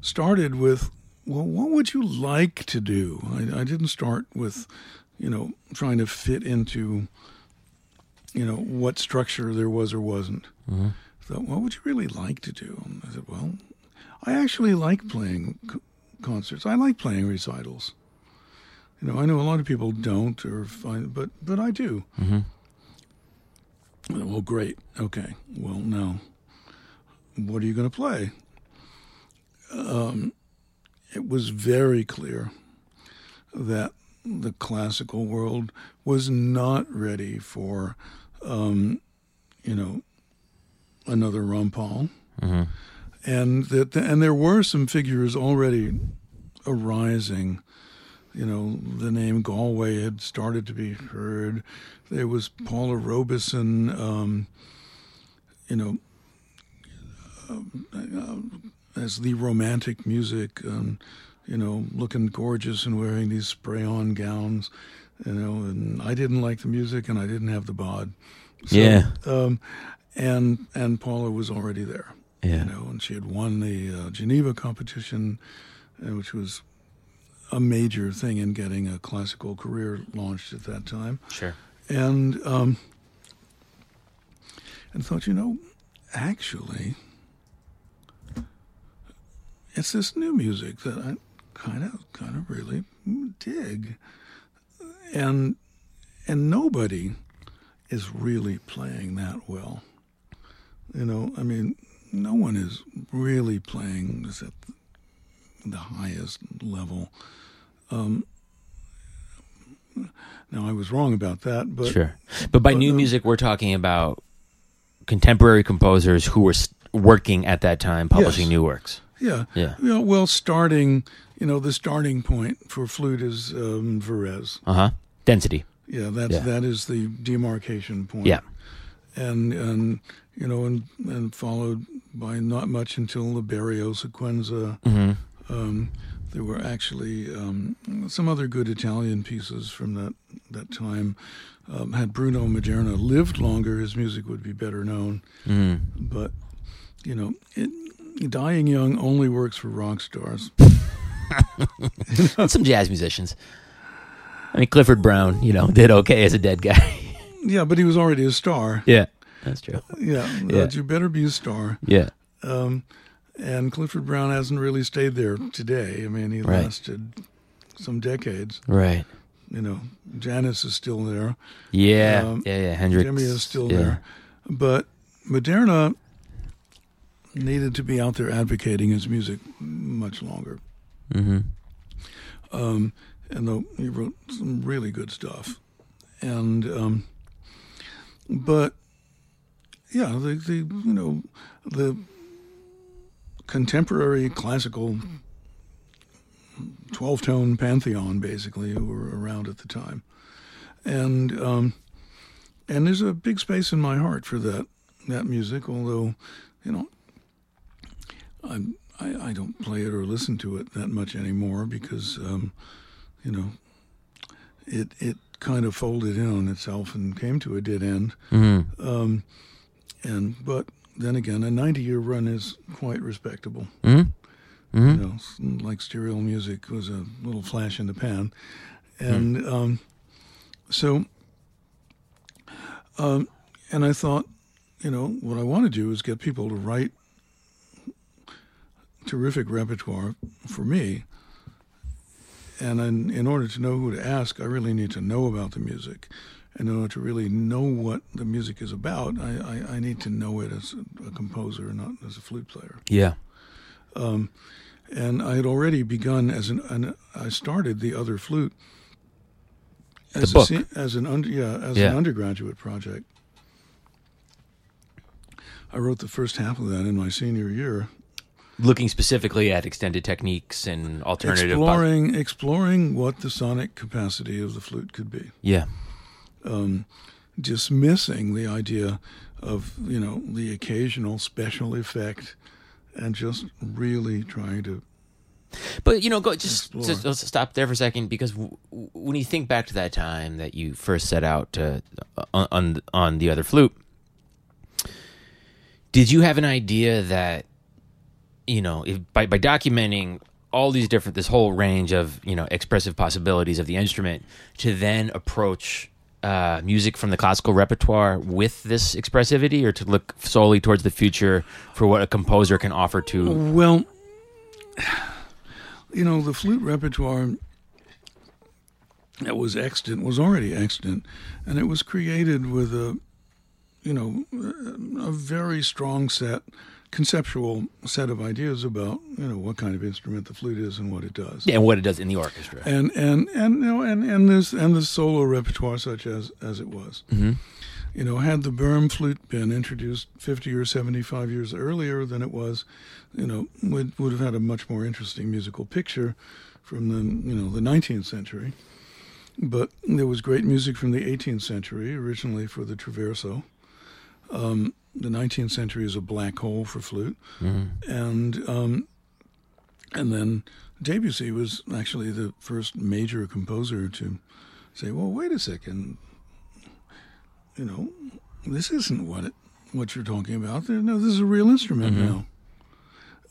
started with, well, what would you like to do? I, I didn't start with, you know, trying to fit into, you know, what structure there was or wasn't. Mhm. Thought, what would you really like to do? And I said, well, I actually like playing c- concerts. I like playing recitals. You know, I know a lot of people don't, or find, but but I do. Mhm. Well, great. Okay. Well, now, what are you going to play? Um, it was very clear that the classical world was not ready for, um, you know, another Rampal, Mhm. And that and there were some figures already arising. You know, the name Galway had started to be heard. There was Paula Robison, um, you know, um, uh, as the romantic music, um, you know, looking gorgeous and wearing these spray-on gowns, you know. And I didn't like the music, and I didn't have the bod. So, Yeah. Um, and and Paula was already there Yeah. you know, and she had won the uh, Geneva competition, uh, which was a major thing in getting a classical career launched at that time, Sure. and um, and thought, you know, actually, it's this new music that I kind of kind of really dig, and and nobody is really playing that well. You know, I mean, no one is really playing this at the highest level. Um, now, I was wrong about that, but Sure. But by but, new um, music, we're talking about contemporary composers who were working at that time, publishing Yes. new works. yeah, Yeah. you know, well, starting, you know, the starting point for flute is um. Uh huh. Density. Yeah, that's Yeah. that is the demarcation point. Yeah. and and you know, and and followed by not much until the Berio Sequenza. hmm Um, there were actually um, some other good Italian pieces from that that time. Um, had Bruno Maderna lived longer, his music would be better known. hmm But you know, it, dying young only works for rock stars. And some jazz musicians. I mean, Clifford Brown, you know, did okay as a dead guy. Yeah, but he was already a star. yeah. That's true. Yeah, Yeah. but you better be a star. Yeah. Um, and Clifford Brown hasn't really stayed there today. I mean, he Right. lasted some decades. Right. You know, Janis is still there. Yeah. Um, yeah. Yeah. Hendrix. Jimi is still yeah. there. But Maderna needed to be out there advocating his music much longer. hmm Um, and though he wrote some really good stuff. And, um, but yeah, the, the, you know, the contemporary classical 12 tone pantheon basically who were around at the time. And, um, and there's a big space in my heart for that, that music, although, you know, I'm, I, I don't play it or listen to it that much anymore because, um, you know, it it kind of folded in on itself and came to a dead end. hmm Um, and but then again, a 90 year run is quite respectable. hmm hmm You know, like stereo music was a little flash in the pan, and um, so, um, and I thought, you know, what I want to do is get people to write terrific repertoire for me. And in, in order to know who to ask, I really need to know about the music. In order to really know what the music is about, I, I, I need to know it as a, composer, not as a flute player. Yeah. Um, and I had already begun as an, an I started the other flute as book. a, as an under, yeah as Yeah. an undergraduate project. I wrote the first half of that in my senior year, Looking specifically at extended techniques and alternative. pos- exploring exploring what the sonic capacity of the flute could be. yeah. Um, dismissing the idea of you know the occasional special effect and just really trying to But you know, go just, just let's stop there for a second because w- w- when you think back to that time that you first set out to, on, on on the other flute, did you have an idea that you know if by by documenting all these different this whole range of you know expressive possibilities of the instrument to then approach uh, music from the classical repertoire with this expressivity, or to look solely towards the future for what a composer can offer to Well, you know, the flute repertoire that was extant was already extant, and it was created with a, you know, a very strong set, conceptual set of ideas about you know what kind of instrument the flute is and what it does. and what it does in the orchestra. And and and you know and and this and the solo repertoire such as as it was. hmm You know, had the Böhm flute been introduced 50 or 75 years earlier than it was, you know, would would have had a much more interesting musical picture from the you know the 19th century. But there was great music from the 18th century, originally for the traverso. Um, the 19th century is a black hole for flute, hmm and um, and then Debussy was actually the first major composer to say, "Well, wait a second, you know, this isn't what it what you're talking about. No, this is a real instrument Mhm. now."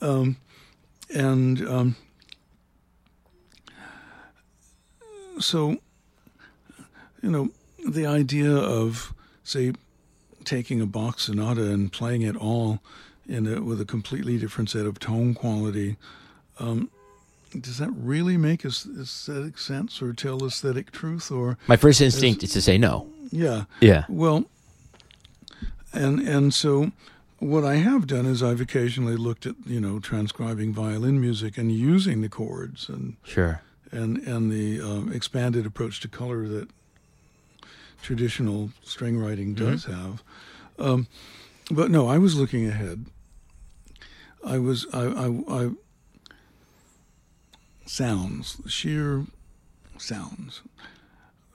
Um, and um, so, you know, the idea of say taking a Bach sonata and playing it all in a, with a completely different set of tone quality. Um, does that really make aesthetic sense or tell aesthetic truth? Or My first instinct is to say no. yeah, Yeah. well, and and so what I have done is I've occasionally looked at you know transcribing violin music and using the chords and Sure. and and the um, expanded approach to color that traditional string writing does have. Um, but no, I was looking ahead. I was I, I, I sounds sheer sounds.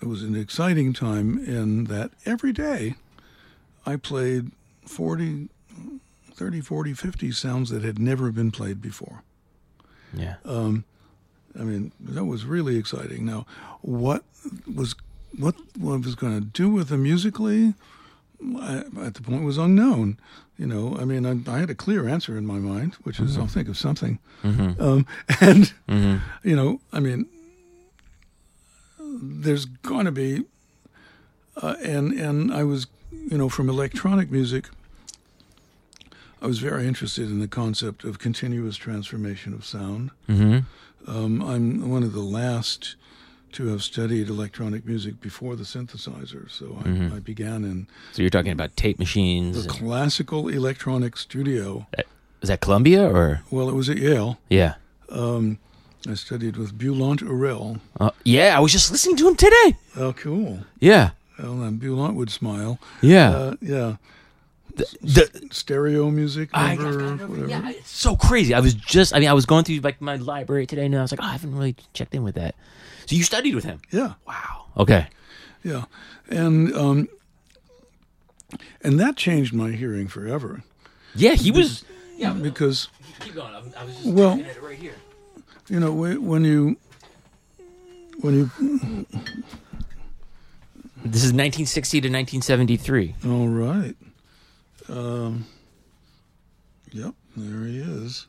It was an exciting time in that every day I played 40, 30, 40, 50 sounds that had never been played before. Yeah. Um, I mean, that was really exciting. Now, what was what what I was going to do with them musically I, at the point was unknown. You know, I mean, I, I had a clear answer in my mind, which is I'll think of something. Mm-hmm. Um, and Mm-hmm. you know, I mean, there's going to be, uh, and and I was, you know, from electronic music. I was very interested in the concept of continuous transformation of sound. Mm-hmm. Um, I'm one of the last to have studied electronic music before the synthesizer, so I, Mhm. I began in So you're talking about tape machines. the classical electronic studio. Is that Columbia or? Well, it was at Yale. Yeah. Um, I studied with Bülent Arel. Uh, yeah, I was just listening to him today. Oh, cool. Yeah. Well, and Boulant would smile. Yeah. Uh, yeah. the, the, Stereo music, I, number, whatever. yeah, it's so crazy. I was just, I mean, I was going through like my library today and I was like, oh, I haven't really checked in with that. So you studied with him? yeah. Wow. Okay. Yeah, and um, and that changed my hearing forever Yeah, he was. Yeah, because keep going. I was, just Well- looking at it right here. you know when you when you This is 1960 to 1973. all right, um, yep, there he is.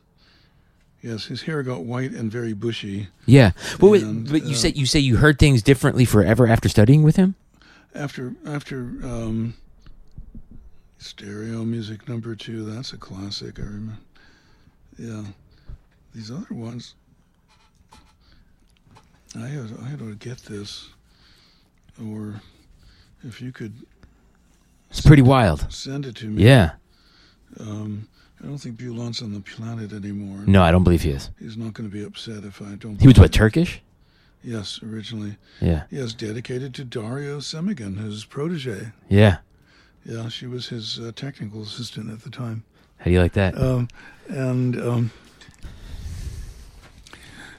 Yes, his hair got white and very bushy Yeah. But, And, but you uh, say you say you heard things differently forever after studying with him? after after um, stereo music number two. That's a classic. I remember. Yeah, these other ones. I had I had to get this, or if you could It's pretty wild. send it to me. Yeah. Um, I don't think Bülent's on the planet anymore. No, I don't believe he is. He's not going to be upset if I don't. He was what Turkish? Yes, originally. Yeah. He Yes, dedicated to Daria Semegen, his protege. Yeah. Yeah, she was his uh, technical assistant at the time. How do you like that? Um, and um,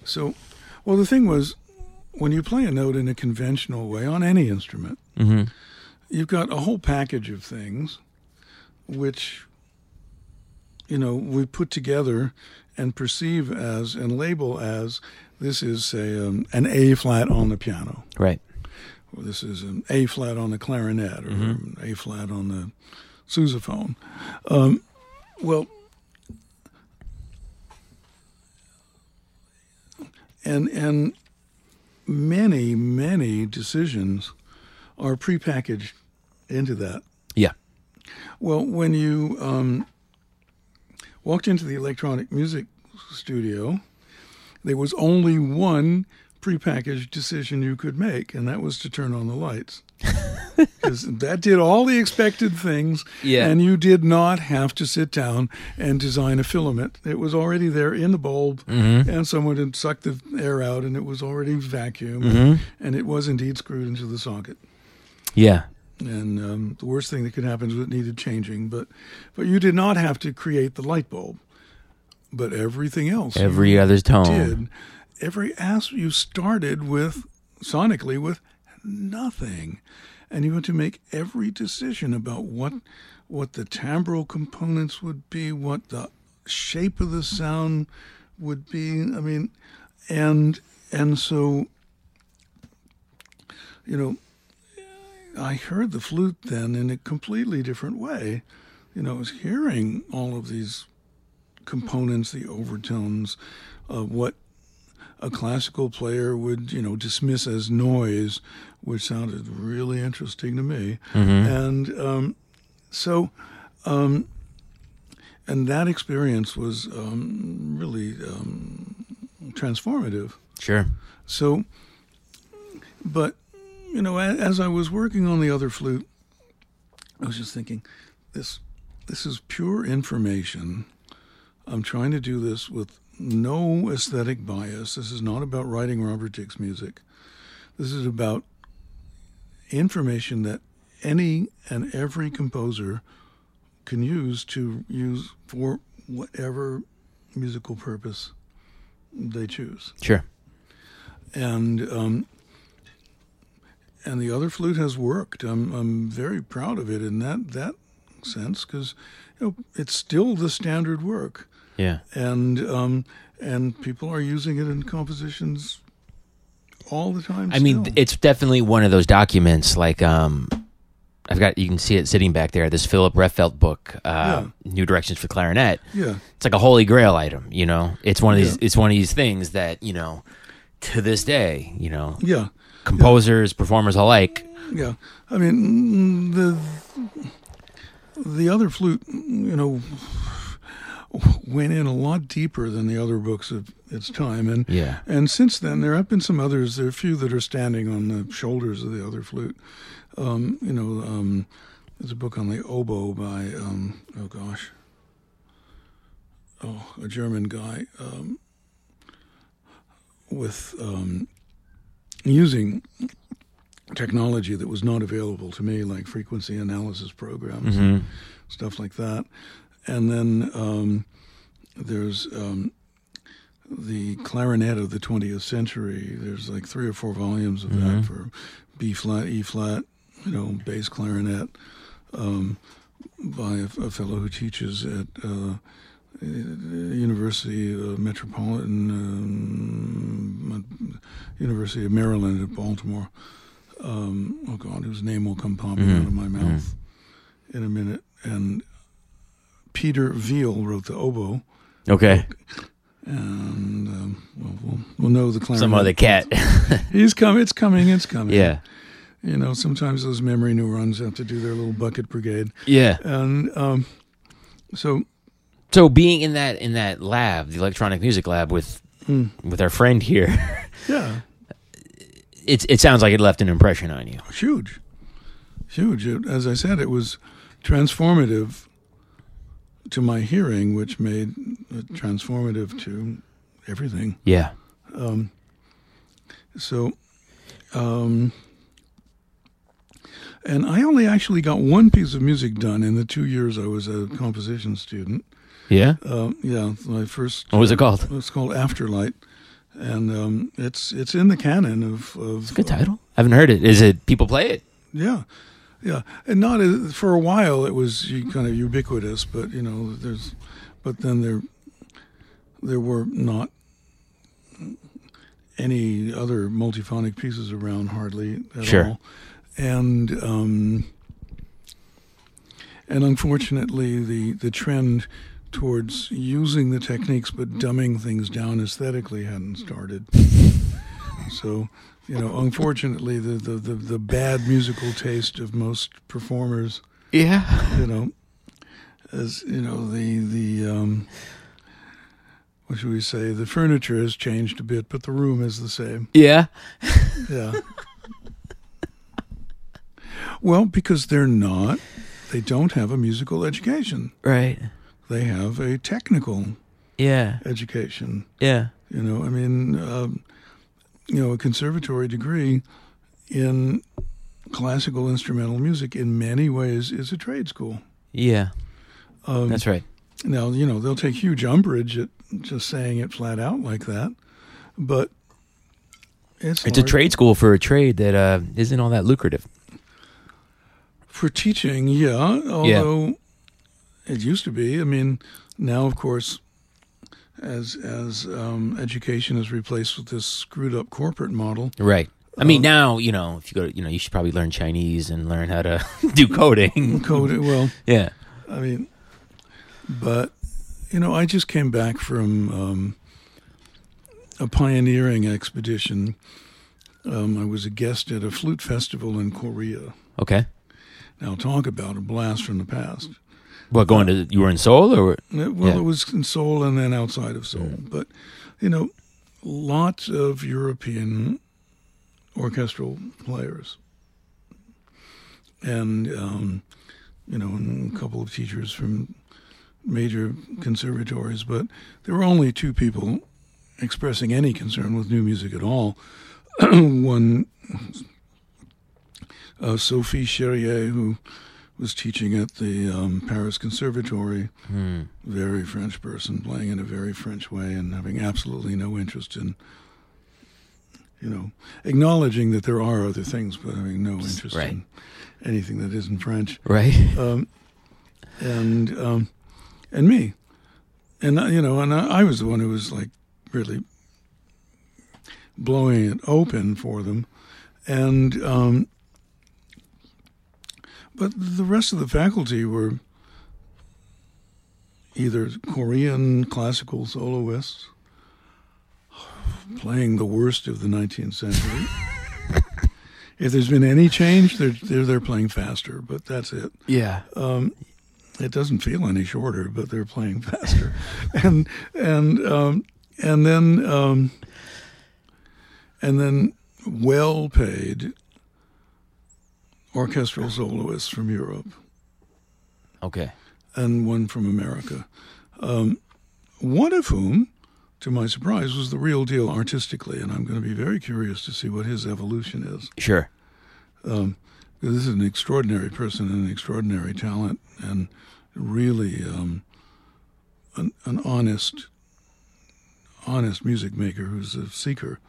so, well, the thing was, when you play a note in a conventional way on any instrument, mm-hmm. you've got a whole package of things, which you know we put together and perceive as and label as this is say um, an A flat on the piano. Right. Or this is an A flat on the clarinet or an A flat on the sousaphone. Um, well, and and many many decisions are prepackaged into that. Yeah. Well, when you um, walked into the electronic music studio, there was only one prepackaged decision you could make, and that was to turn on the lights. Because that did all the expected things, Yeah. and you did not have to sit down and design a filament. It was already there in the bulb, mm-hmm. and someone had sucked the air out, and it was already vacuumed, mm-hmm. and it was indeed screwed into the socket Yeah. And um, the worst thing that could happen is it needed changing. But but you did not have to create the light bulb, but everything else Every other tone. did. Every ass you started with sonically with nothing, and you had to make every decision about what what the timbral components would be, what the shape of the sound would be. I mean, and and so you know I heard the flute then in a completely different way. You know, I was hearing all of these components, the overtones of what a classical player would, you know, dismiss as noise, which sounded really interesting to me. And um, so, um, and that experience was um, really um, transformative. Sure. So, but you know, as I was working on the other flute, I was just thinking, this this is pure information. I'm trying to do this with no aesthetic bias. This is not about writing Robert Dick's music. This is about information that any and every composer can use to use for whatever musical purpose they choose Sure. and um, and the other flute has worked. I'm I'm very proud of it in that that sense because you know it's still the standard work, Yeah. and um, and people are using it in compositions all the time. I mean, it's definitely one of those documents. Like, um, I've got you can see it sitting back there. This Phillip Rehfeldt book, uh, New Directions for Clarinet. yeah, It's like a holy grail item. You know, it's one of these. Yeah. It's one of these things that you know, to this day, you know, yeah, composers, performers alike. yeah. I mean, the the other flute, you know, went in a lot deeper than the other books of its time, and Yeah. And since then, there have been some others. There are a few that are standing on the shoulders of the other flute. Um, you know, um, there's a book on the oboe by, um, oh gosh, oh, a German guy um, with um, using technology that was not available to me, like frequency analysis programs, and stuff like that. And then um, there's um, the clarinet of the 20th century. There's like three or four volumes of that for B flat, E flat, you know, bass clarinet um, by a, a fellow who teaches at uh, University uh, Metropolitan um, University of Maryland at Baltimore. Um, oh God, whose name will come popping out of my mouth in a minute. And Peter Veale wrote the oboe Okay. and um, well, we'll we'll know the clarinet. Some other cat. He's coming. It's coming. It's coming. yeah. You know, sometimes those memory neurons have to do their little bucket brigade, Yeah. and um, so So being in that in that lab, the electronic music lab with with our friend here, yeah, it it sounds like it left an impression on you. huge, huge. It, as I said, it was transformative to my hearing, which made it transformative to everything. Yeah. So, um, and I only actually got one piece of music done in the two years I was a composition student. Yeah. Um, yeah, my first. What was it called? It's called Afterlight, and um, it's it's in the canon of of Good title. I haven't heard it. Is it people play it? yeah. yeah, and not for a while. It was kind of ubiquitous, but you know, there's, but then there, there were not any other multiphonic pieces around hardly at Sure. all, and um, and unfortunately, the the trend towards using the techniques but dumbing things down aesthetically hadn't started. So, you know, unfortunately, the, the, the, the bad musical taste of most performers, Yeah. you know, as you know, the the um, what should we say? The furniture has changed a bit, but the room is the same. Yeah. Yeah. well, because they're not, they don't have a musical education. Right. They have a technical Yeah. education. Yeah. You know, I mean, um, you know, a conservatory degree in classical instrumental music in many ways is a trade school. Yeah. Um, That's right. now, you know, they'll take huge umbrage at just saying it flat out like that, but it's It's a trade school for a trade that uh, isn't all that lucrative. for teaching. Yeah, although it used to be. I mean, now of course, as as um, education is replaced with this screwed up corporate model. Right. I mean, Um, now you know if you go, to, you know, you should probably learn Chinese and learn how to do coding. Code well. Yeah. I mean, but you know, I just came back from um, a pioneering expedition. Um, I was a guest at a flute festival in Korea. Okay. Now, talk about a blast from the past. What going to? You were in Seoul, or well, Yeah. it was in Seoul and then outside of Seoul. But, you know, lots of European orchestral players. And, um, you know, and a couple of teachers from major conservatories. But there were only two people expressing any concern with new music at all. One, uh, Sophie Cherrier, who was teaching at the um, Paris Conservatory Hmm. very French person playing in a very French way and having absolutely no interest in, you know, acknowledging that there are other things, but having no interest Right. in anything that isn't French. right? Um, and um, and me, and uh, you know, and I, I was the one who was like really blowing it open for them, and um, but the rest of the faculty were either Korean classical soloists playing the worst of the 19th century. if there's been any change, they're, they're they're playing faster, but that's it. Yeah. Um, it doesn't feel any shorter, but they're playing faster, and and um, and then um, and then well-paid orchestral soloists from Europe Okay. and one from America. Um, one of whom, to my surprise, was the real deal artistically, and I'm going to be very curious to see what his evolution is. Sure. Um, this is an extraordinary person and an extraordinary talent, and really um, an, an honest, honest music maker who's a seeker.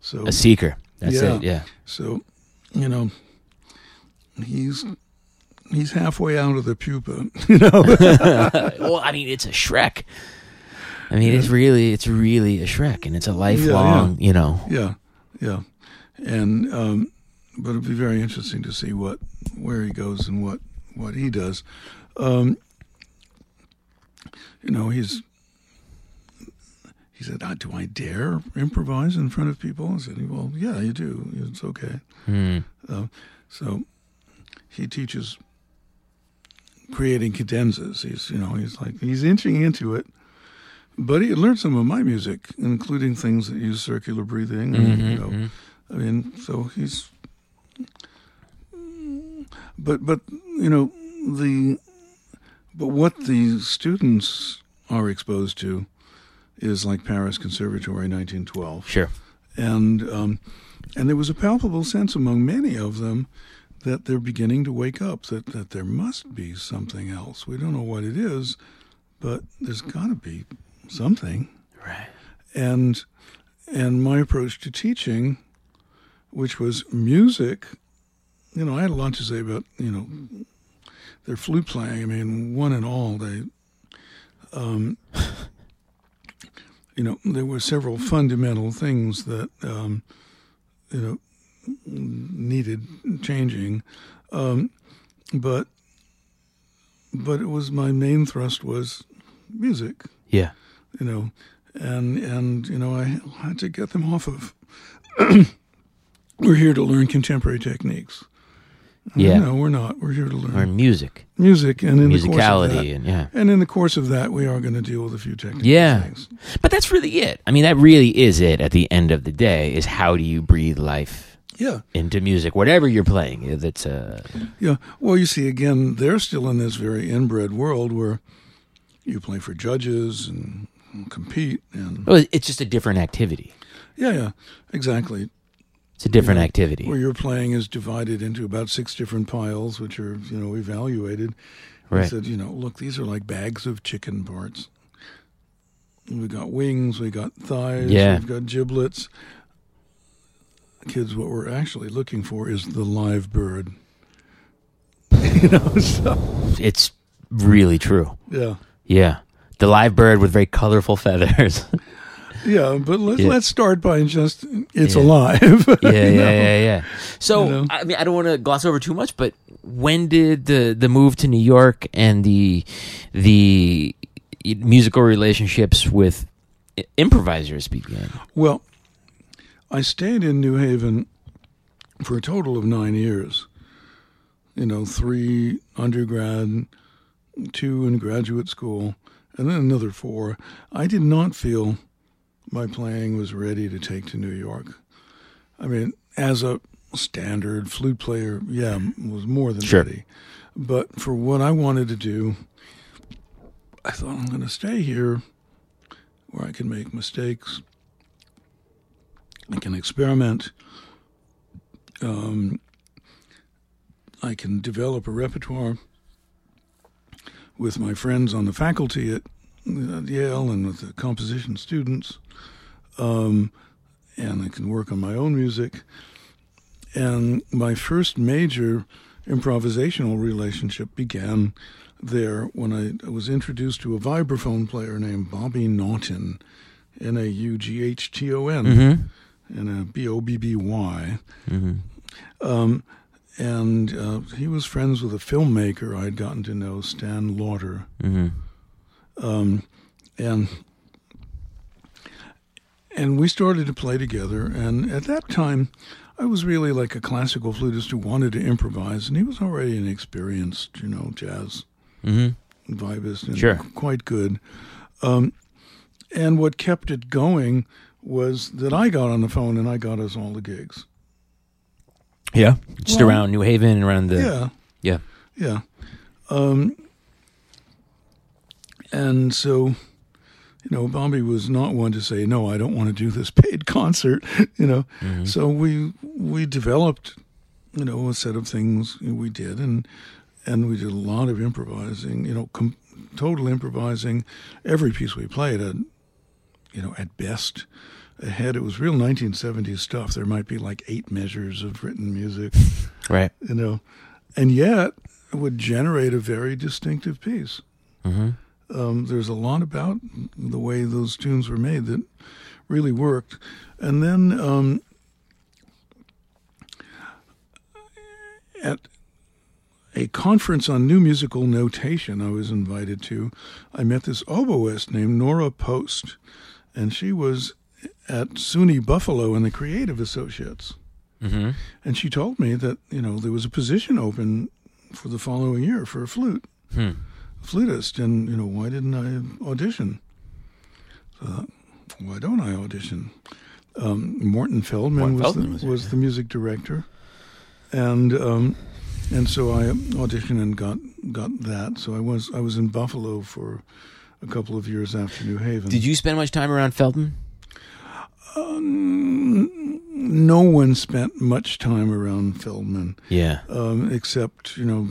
So, A seeker. That's Yeah. it. Yeah. so you know, he's he's halfway out of the pupa. You know, well, I mean, it's a Shrek. I mean, it's really, it's really a Shrek, and it's a lifelong, you know. yeah, yeah, and um, but it'll be very interesting to see what where he goes and what what he does. Um, you know, he's he said, ah, "Do I dare improvise in front of people?" I said, "Well, yeah, you do. It's okay." Hmm. Uh, so he teaches creating cadenzas. He's you know he's like he's inching into it, but he had learned some of my music, including things that use circular breathing. And, you know, Mhm, I mean, so he's. But but you know the, but what the students are exposed to, is like Paris Conservatory, 1912 Sure. and um, and there was a palpable sense among many of them that they're beginning to wake up that that there must be something else. We don't know what it is, but there's got to be something. Right. And and my approach to teaching, which was music, you know, I had a lot to say about you know their flute playing. I mean, one and all, they, um, you know, there were several fundamental things that um, you know needed changing, um, but but it was my main thrust was music, Yeah. you know, and and you know I had to get them off of. we're here to learn contemporary techniques. Yeah. No, we're not. We're here to learn Or music, music, and in the course of musicality, that, and yeah. and in the course of that, we are going to deal with a few technical Yeah. things. But that's really it. I mean, that really is it at the end of the day is how do you breathe life Yeah, into music, whatever you're playing. That's uh, yeah. Well, you see, again, they're still in this very inbred world where you play for judges and compete, and well, it's just a different activity. yeah, yeah, exactly. It's a different Yeah. activity. Where your playing is divided into about six different piles, which are you know evaluated. right. I said, you know, look, these are like bags of chicken parts. We got wings, we got thighs, Yeah. we've got giblets. Kids, what we're actually looking for is the live bird. you know, so It's really true. yeah, Yeah. The live bird with very colorful feathers. yeah. But let's Yeah. let's start by just it's Yeah. alive. yeah, yeah, know? yeah, yeah. So, You know? I mean, I don't want to gloss over too much, but when did the the move to New York and the the musical relationships with improvisers begin? Well, I stayed in New Haven for a total of nine years. You know, three undergrad, two in graduate school, and then another four. I did not feel my playing was ready to take to New York. I mean, as a standard flute player, yeah, was more than Sure. ready. But for what I wanted to do, I thought I'm going to stay here where I can make mistakes. I can experiment. Um, I can develop a repertoire with my friends on the faculty at, at Yale and with the composition students. Um, and I can work on my own music. And my first major improvisational relationship began there when I, was introduced to a vibraphone player named Bobby Naughton, N A U G H T O N Mm-hmm. And a B O B B Y. Mm-hmm. Um, and uh, he was friends with a filmmaker I'd gotten to know, Stan Lauder. Mm-hmm. Um, and and we started to play together. And at that time, I was really like a classical flutist who wanted to improvise, and he was already an experienced, you know, jazz Mm-hmm. vibist and Sure. quite good. Um, and what kept it going was that I got on the phone and I got us all the gigs. Yeah. Just Well, around New Haven and around the. yeah, Yeah. yeah. Um, and so, you know, Bobby was not one to say, "No, I don't want to do this paid concert." You know, Mhm. so we we developed, you know, a set of things we did, and and we did a lot of improvising. You know, com- total improvising. Every piece we played had, you know, at best. Ahead, it was real 1970s stuff. There might be like eight measures of written music Right. you know, and yet it would generate a very distinctive piece. Mm-hmm. Um, there's a lot about the way those tunes were made that really worked. And then um, at a conference on new musical notation I was invited to, I met this oboist named Nora Post, and she was at SUNY Buffalo and the Creative Associates. Mm-hmm. And she told me that, you know, there was a position open for the following year for a flute, Hmm. flutist. And, you know, why didn't I audition? So, I thought, why don't I audition? Um, Morton Feldman, was, Feldman the, was was, the music director. And um, and so I auditioned and got got that. So I was I was in Buffalo for a couple of years after New Haven. Did you spend much time around Feldman? Um, no one spent much time around Feldman. Yeah. um, except you know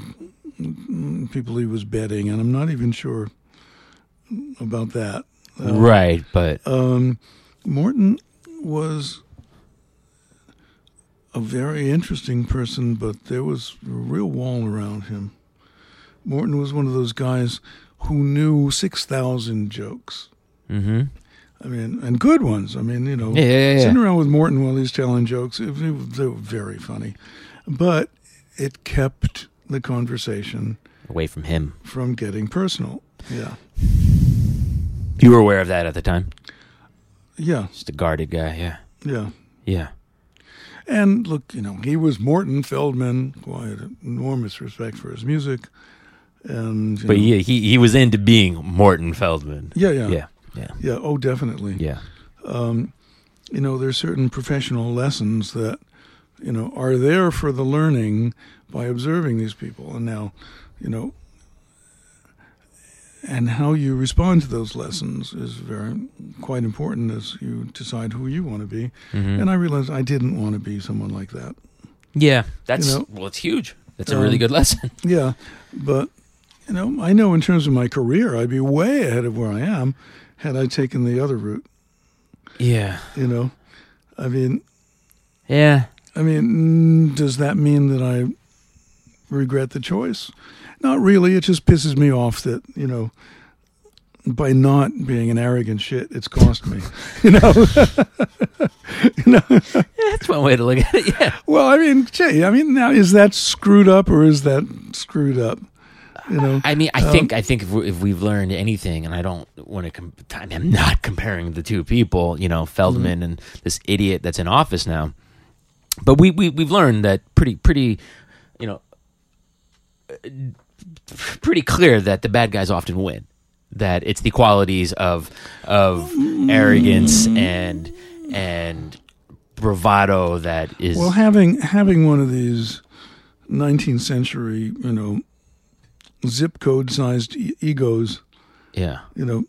people he was betting, and I'm not even sure about that. Uh, right, but Um, Morton was a very interesting person, but there was a real wall around him. Morton was one of those guys who knew 6,000 jokes. Mm-hmm. I mean, and good ones. I mean, you know, Yeah, yeah, yeah. sitting around with Morton while he's telling jokes, it, it- they were very funny. But it kept the conversation Away from him. from getting personal. Yeah. You were aware of that at the time. Yeah. Just a guarded guy. Yeah. Yeah. Yeah. And look, you know, he was Morton Feldman, who I had enormous respect for his music. And, But know, yeah, he he was into being Morton Feldman. yeah, yeah, Yeah. Yeah. yeah. Oh, definitely. Yeah. um, you know, there's certain professional lessons that, you know, are there for the learning by observing these people. And now, you know, and how you respond to those lessons is very quite important as you decide who you want to be. Mhm. And I realized I didn't want to be someone like that. Yeah. That's You know, well, it's huge. That's a um, really good lesson. Yeah, but you know, I know in terms of my career, I'd be way ahead of where I am had I taken the other route. Yeah. You know, I mean, Yeah. I mean, mm, does that mean that I regret the choice? Not really. It just pisses me off that you know, by not being an arrogant shit, it's cost me. You know, you know. That's one way to look at it. Yeah. Well, I mean, gee, I mean, now is that screwed up or is that screwed up? You know, I mean, I Um, think I think if, we, if we've learned anything, and I don't want to, com- I'm not comparing the two people, you know, Feldman and this idiot that's in office now, but we we we've learned that pretty pretty, you know, uh, pretty clear that the bad guys often win. That it's the qualities of of arrogance and and bravado that is Well, having having one of these 19th century, you know, zip code sized e- egos, yeah you know,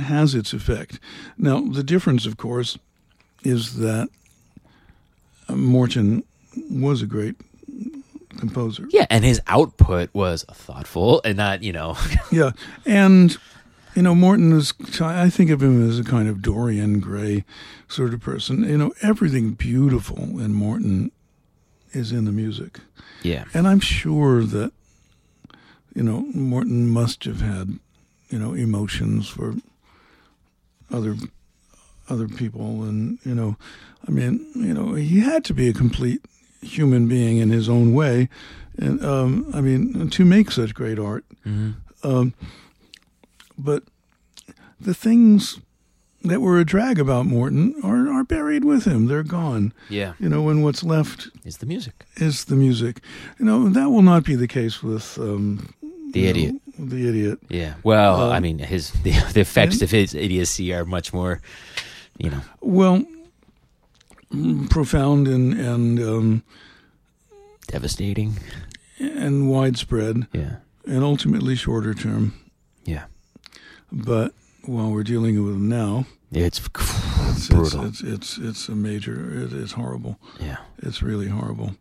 has its effect. Now, the difference, of course, is that uh, Morton was a great composer. yeah, and his output was thoughtful and not you know Yeah, and you know, Morton is. I think of him as a kind of Dorian Gray sort of person. You know, everything beautiful in Morton is in the music. yeah And I'm sure that, you know, Morton must have had, you know, emotions for other other people and, you know, I mean, you know, he had to be a complete human being in his own way. And um, I mean, to make such great art. hmm Um, but the things that were a drag about Morton are, are buried with him. They're gone. yeah You know, and what's left is the music is the music. You know, that will not be the case with um, the idiot know, the idiot. Yeah. Well, Um, I mean, his the, the effects of his idiocy are much more, you know. Well, profound and and um, Devastating. and widespread, Yeah. and ultimately shorter term. Yeah. But while we're dealing with them now, It's it's brutal. It's, it's it's it's a major. It, it's horrible. yeah. It's really horrible.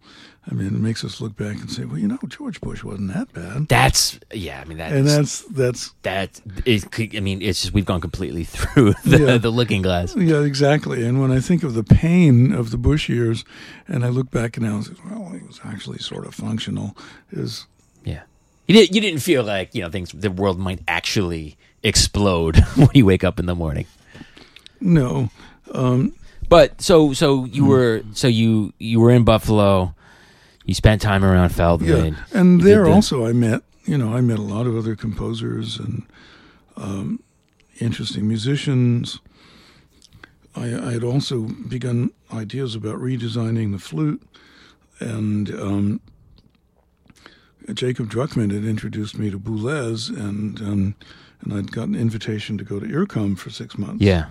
I mean, it makes us look back and say, well, you know, George Bush wasn't that bad. That's yeah. I mean that's and that's that's that. It, could- I mean, it's just we've gone completely through the, Yeah. the looking glass. Yeah, exactly. And when I think of the pain of the Bush years, and I look back now and say, well, it was actually sort of functional. Is Yeah. You didn't. You didn't feel like you know things. The world might actually explode when you wake up in the morning. No, um, But so so you were so you you were in Buffalo. You spent time around Feldman. yeah. And there the- also, I met you know I met a lot of other composers and um, interesting musicians. I, I had also begun ideas about redesigning the flute, and um, Jacob Druckman had introduced me to Boulez, and um, and I'd got an invitation to go to IRCAM for six months. Yeah.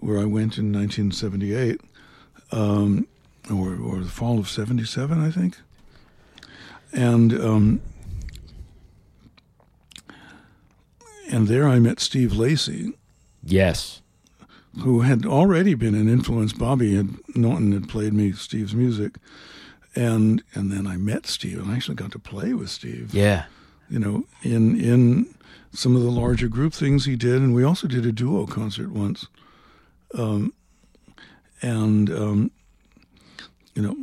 Where I went in 1978, um, or, or the fall of 77, I think. And um, and there I met Steve Lacy, Yes. who had already been an influence. Bobby had Naughton had played me Steve's music, and and then I met Steve, and I actually got to play with Steve. Yeah. You know, in in some of the larger group things he did, and we also did a duo concert once. Um, and um, you know,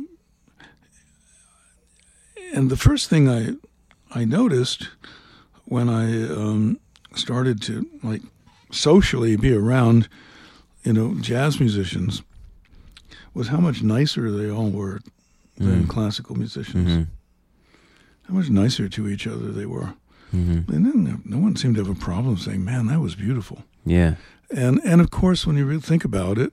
and the first thing I I noticed when I um, started to like socially be around, you know, jazz musicians, was how much nicer they all were than Mm. classical musicians. hmm How much nicer to each other they were. hmm And then no one seemed to have a problem saying, "Man, that was beautiful." Yeah. And and of course, when you really think about it,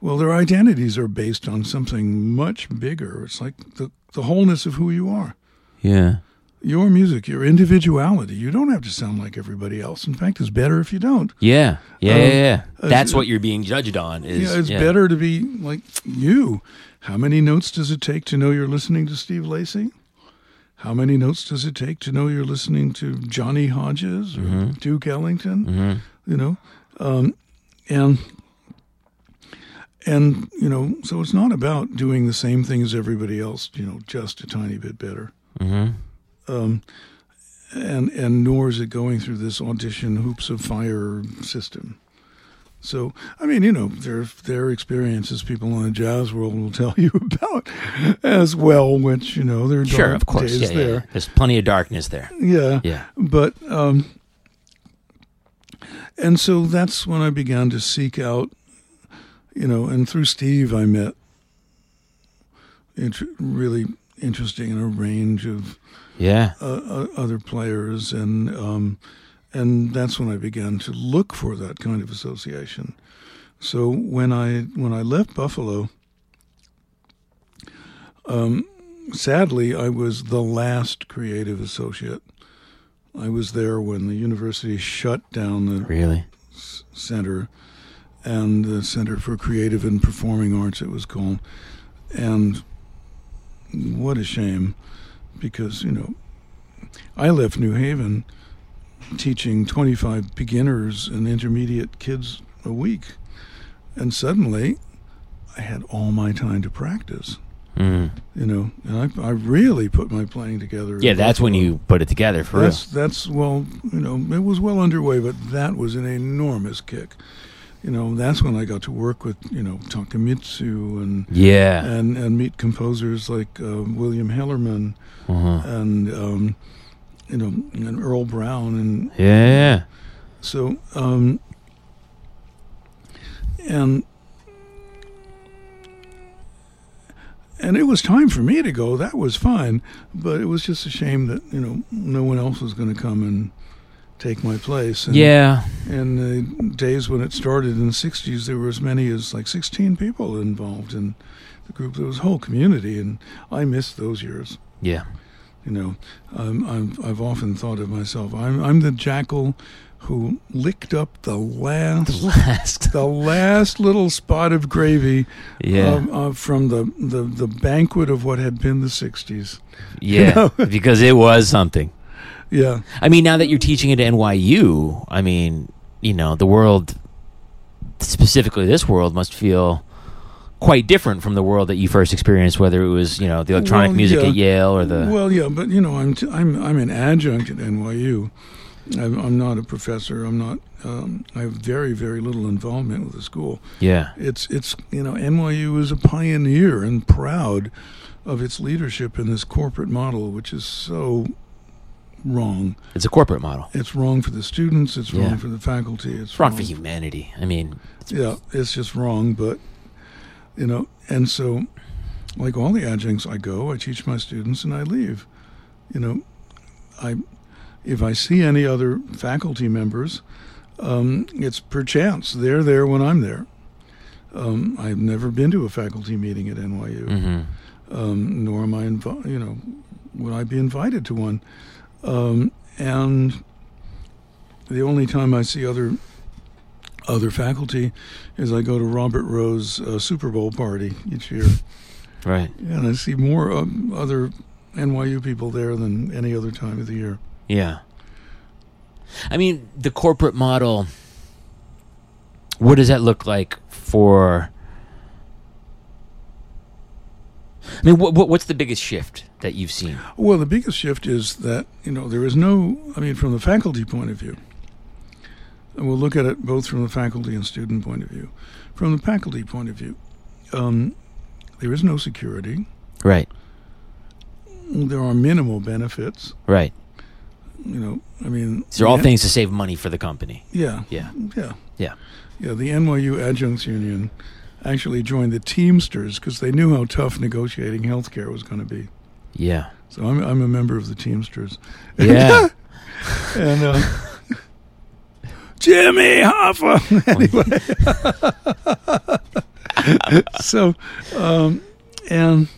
well, their identities are based on something much bigger. It's like the the wholeness of who you are. Yeah. Your music, your individuality. You don't have to sound like everybody else. In fact, it's better if you don't. Yeah. Yeah. Um, yeah, yeah. That's what you're being judged on. Is yeah, it's better to be like you. How many notes does it take to know you're listening to Steve Lacy? How many notes does it take to know you're listening to Johnny Hodges or Mhm. Duke Ellington? hmm You know, um, and and you know, so it's not about doing the same thing as everybody else. You know, just a tiny bit better. hmm Um, and and nor is it going through this audition hoops of fire system. So I mean, you know, their their experiences people in the jazz world will tell you about as well. Which you know, there are Sure, of course. yeah, there. yeah. There's plenty of darkness there. Yeah, Yeah. but um, and so that's when I began to seek out, you know, and through Steve I met int- really interesting in a range of Yeah. uh, uh, other players, and um, and that's when I began to look for that kind of association. So when I when I left Buffalo, um, sadly I was the last creative associate. I was there when the university shut down the Really. center and the Center for Creative and Performing Arts, it was called. And what a shame, because, you know, I left New Haven teaching 25 beginners and intermediate kids a week. And suddenly I had all my time to practice, Mm. you know, and I, I really put my playing together. Yeah, that's when you put it together for That's that's well, you know, it was well underway, but that was an enormous kick. You know, that's when I got to work with you know Takemitsu and. Yeah. and and meet composers like uh, William Hellermann Uh-huh. and um, you know and Earle Brown and Yeah. yeah. so um, and and it was time for me to go. That was fine, but it was just a shame that you know no one else was going to come and take my place. And, Yeah. In the days when it started in the '60s, there were as many as like 16 people involved in the group. There was a whole community, and I miss those years. Yeah. You know, um, I've, I've often thought of myself. I'm I'm the jackal who licked up the last the Last. the last little spot of gravy Yeah. um, uh, from the, the the banquet of what had been the '60s. yeah. because it was something. Yeah, I mean, now that you're teaching at NYU, I mean, you know, the world, specifically this world, must feel quite different from the world that you first experienced, whether it was, you know, the electronic Well, music yeah. at Yale or the. well, yeah, but you know, I'm t- I'm I'm an adjunct at NYU. I'm, not a professor. I'm not. Um, I have very very little involvement with the school. yeah. It's it's you know NYU is a pioneer and proud of its leadership in this corporate model, which is so wrong. It's a corporate model. It's wrong for the students. It's Yeah. wrong for the faculty. It's It's wrong for humanity. I mean, Yeah, it's just wrong. But you know, and so like all the adjuncts, I go, I teach my students, and I leave. You know, I if I see any other faculty members, um, it's perchance they're there when I'm there. Um, I've never been to a faculty meeting at NYU, hmm um, nor am I, you know, would I be invited to one. Um, and the only time I see other other faculty is I go to Robert Rowe's uh, Super Bowl party each year, right. and I see more um, other NYU people there than any other time of the year. Yeah. I mean, the corporate model, what does that look like for. I mean, what, what, what's the biggest shift that you've seen? Well, the biggest shift is that you know there is no. I mean, from the faculty point of view, and we'll look at it both from the faculty and student point of view. From the faculty point of view, um, there is no security. Right. there are minimal benefits. Right. You know, I mean, These are all things to save money for the company. Yeah, Yeah. yeah, Yeah. yeah. The NYU Adjuncts Union actually joined the Teamsters because they knew how tough negotiating health care was going to be. Yeah. So I'm I'm a member of the Teamsters. Yeah. and uh, Jimmy Hoffa. anyway, so um, and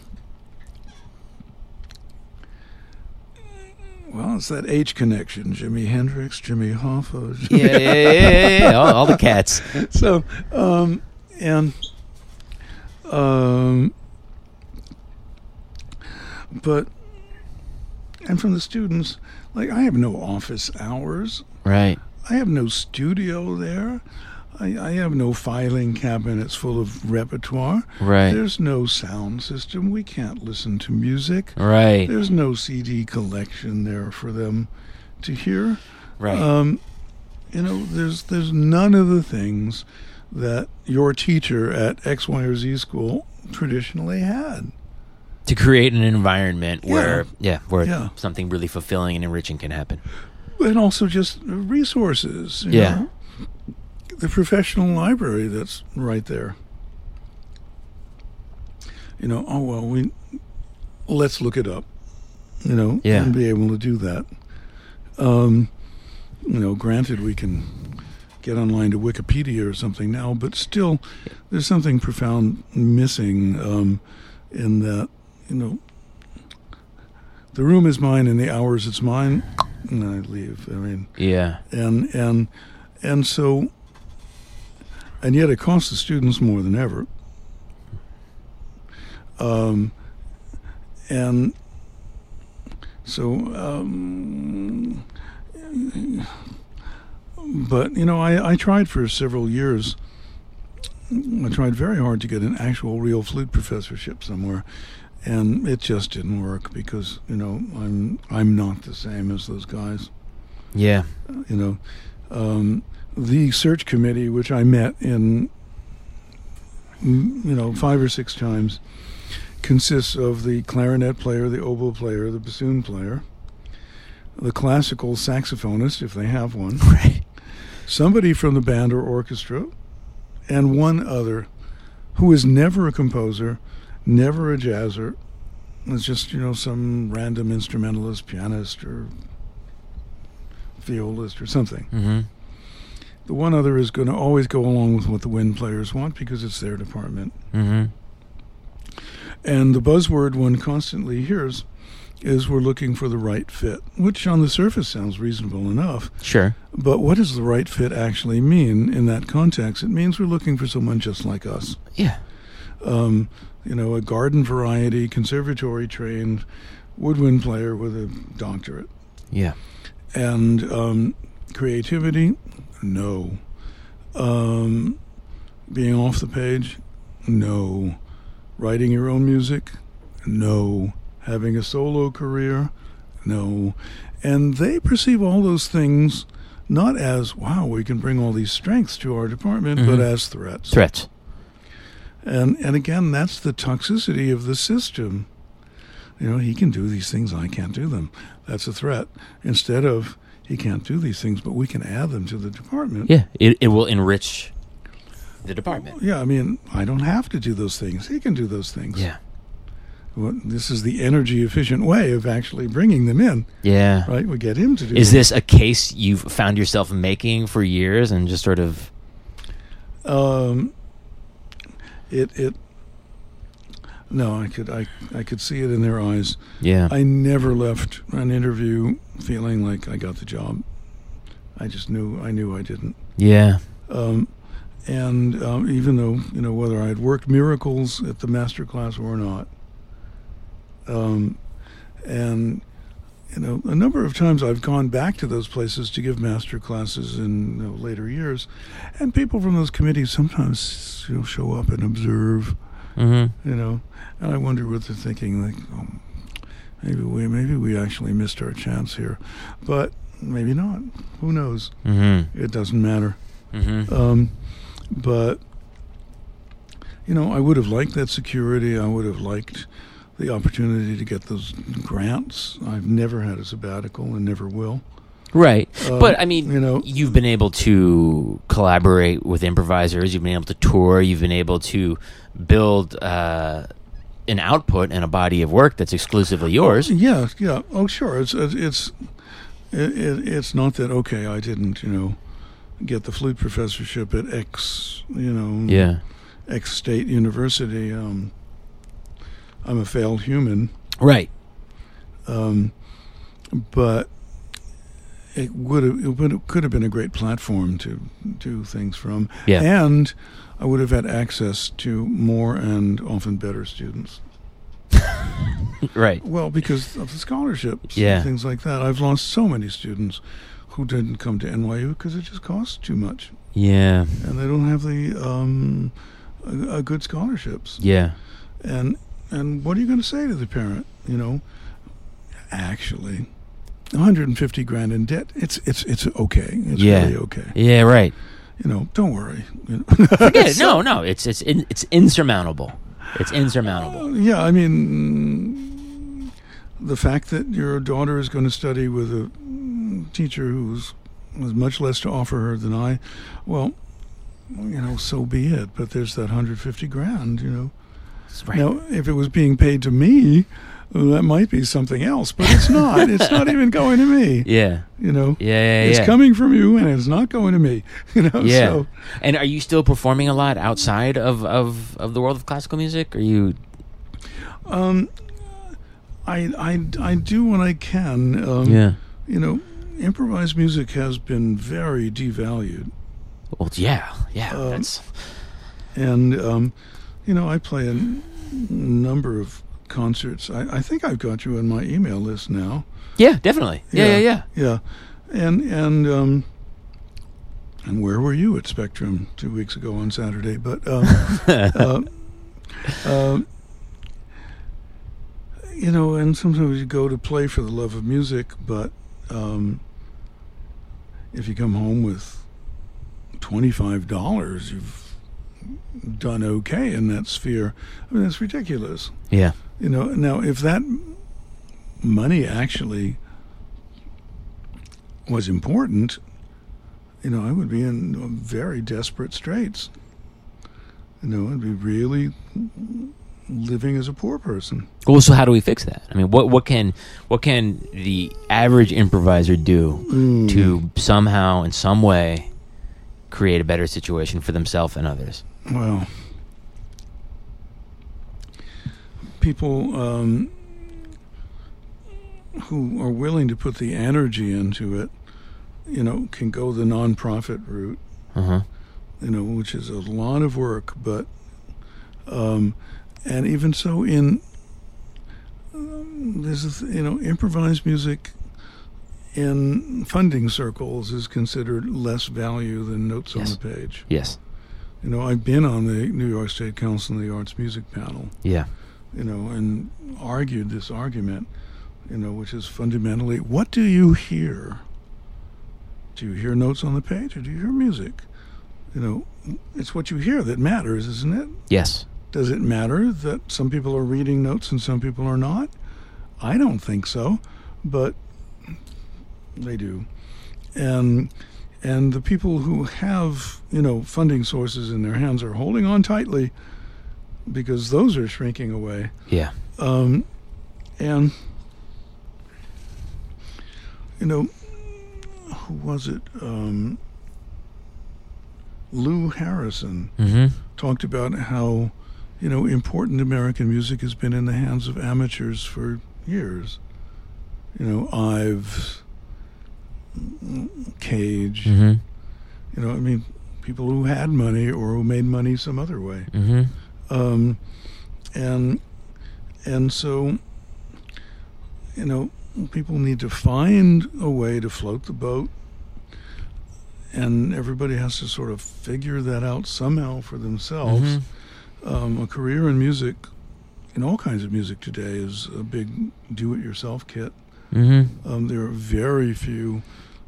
it's that H connection: Jimi Hendrix, Jimmy Hoffa. yeah, yeah, yeah, yeah, yeah. All, all the cats. so um, and um, but and from the students, like I have no office hours. Right. I have no studio there. I, I have no filing cabinets full of repertoire. Right. There's no sound system. We can't listen to music. Right. There's no CD collection there for them to hear. Right. Um, you know, there's there's none of the things that your teacher at X, Y, or Z school traditionally had. to create an environment where, yeah, where Yeah. something really fulfilling and enriching can happen. and also just resources. you Yeah. know? The professional library that's right there. You know, oh well, we let's look it up. You know, Yeah. and be able to do that. Um, you know, granted, we can get online to Wikipedia or something now, but still, there's something profound missing um, in that. You know, the room is mine, and the hours it's mine, and I leave. I mean, Yeah. and and and so and yet it costs the students more than ever. Um, and so um, but you know I, I tried for several years. I tried very hard to get an actual real flute professorship somewhere and it just didn't work because you know I'm I'm not the same as those guys. Yeah. you know, um, the search committee, which I met in, you know, five or six times, consists of the clarinet player, the oboe player, the bassoon player, the classical saxophonist, if they have one, Right. somebody from the band or orchestra, and one other who is never a composer, never a jazzer. It's just, you know, some random instrumentalist, pianist, or violist, or something. Mm-hmm. The one other is going to always go along with what the wind players want because it's their department. Mm-hmm. And the buzzword one constantly hears is we're looking for the right fit, which on the surface sounds reasonable enough. Sure. But what does the right fit actually mean in that context? It means we're looking for someone just like us. Yeah. Um, you know, a garden variety, conservatory trained woodwind player with a doctorate. Yeah. And um, creativity, no. Um, being off the page, no. Writing your own music, no. Having a solo career, no. And they perceive all those things not as, wow, we can bring all these strengths to our department, but Mhm. as threats. Threats. And and again, that's the toxicity of the system. You know, he can do these things, I can't do them. That's a threat. Instead of he can't do these things, but we can add them to the department. Yeah. It, it will enrich the department. Yeah, I mean, I don't have to do those things. He can do those things. Yeah. Well, this is the energy efficient way of actually bringing them in, Yeah. right? We get him to do. Is them. this a case you've found yourself making for years and just sort of Um, it it. No, I could I I could see it in their eyes. yeah. I never left an interview feeling like I got the job. I just knew I knew I didn't. yeah. Um, and um, even though you know whether I had worked miracles at the master class or not, um, and you know a number of times I've gone back to those places to give master classes in you know, later years, and people from those committees sometimes you know show up and observe Mm-hmm. you know, and I wonder what they're thinking. Like, oh, maybe we maybe we actually missed our chance here, but maybe not. Who knows? Mm-hmm. It doesn't matter. Mm-hmm. Um, but you know, I would have liked that security. I would have liked the opportunity to get those grants. I've never had a sabbatical and never will. Right. Uh, but I mean, you know- you've been able to collaborate with improvisers, you've been able to tour, you've been able to build uh, an output and a body of work that's exclusively yours. Yeah, yeah. Oh, sure. It's it's it's it, it, it's not that okay. I didn't, you know, get the flute professorship at X, you know, Yeah. X State University. Um, I'm a failed human, Right. um, but it would have it would have, could have been a great platform to do things from, Yeah. and I would have had access to more and often better students. Right. Well, because of the scholarships, Yeah. and things like that. I've lost so many students who didn't come to NYU because it just costs too much, Yeah. and they don't have the um, good scholarships. Yeah. And and what are you going to say to the parent? You know, actually, 150 grand in debt. It's it's it's okay. It's Yeah. really okay. Yeah, right. You know, don't worry. Forget it. No, no, it's it's in, it's insurmountable. It's insurmountable. Uh, yeah, I mean, the fact that your daughter is going to study with a teacher who's has much less to offer her than I, well, you know, so be it. But there's that 150 grand, you know. Right. Now, if it was being paid to me, that might be something else. But it's not. it's not even going to me. Yeah. You know. Yeah, yeah, It's yeah. coming from you, and it's not going to me. You know. Yeah. So, And are you still performing a lot outside of, of, of the world of classical music? Are you um, I, I, I do when I can. Um, Yeah. you know, improvised music has been very devalued. Well, yeah. Yeah. Um, that's And, um, you know, I play a number of concerts. I, I think I've got you on my email list now. Yeah, definitely. Yeah, yeah, yeah. Yeah. And, and, um, and where were you at Spectrum two weeks ago on Saturday? But, um, uh, uh, you know, and sometimes you go to play for the love of music, but um, if you come home with twenty-five dollars, you've done okay in that sphere. I mean, that's ridiculous. Yeah. You know, now if that money actually was important, you know, I would be in very desperate straits. You know, I'd be really living as a poor person. Well, so how do we fix that? I mean, what what can what can the average improviser do mm. to somehow, in some way, create a better situation for themselves and others? Well, people um, who are willing to put the energy into it, you know, can go the nonprofit route, Uh huh. you know, which is a lot of work, but, um, and even so, in um, there's a th- you know, improvised music in funding circles is considered less value than notes Yes. on the page. Yes. You know, I've been on the New York State Council of the Arts Music panel, Yeah. You know, and argued this argument, you know, which is fundamentally what do you hear? Do you hear notes on the page or do you hear music? You know, it's what you hear that matters, isn't it? Yes. Does it matter that some people are reading notes and some people are not? I don't think so, but they do. And and the people who have, you know, funding sources in their hands are holding on tightly because those are shrinking away. Yeah. Um, and you know, who was it? Um, Lou Harrison Mm-hmm. talked about how you know important American music has been in the hands of amateurs for years. You know, Ives, Cage. Mm-hmm. You know, I mean, people who had money or who made money some other way. Mm-hmm. Um, and and so you know, people need to find a way to float the boat. And everybody has to sort of figure that out somehow for themselves Mhm. um, a career in music, in all kinds of music today, is a big do-it-yourself kit. Mm-hmm. Um, there are very few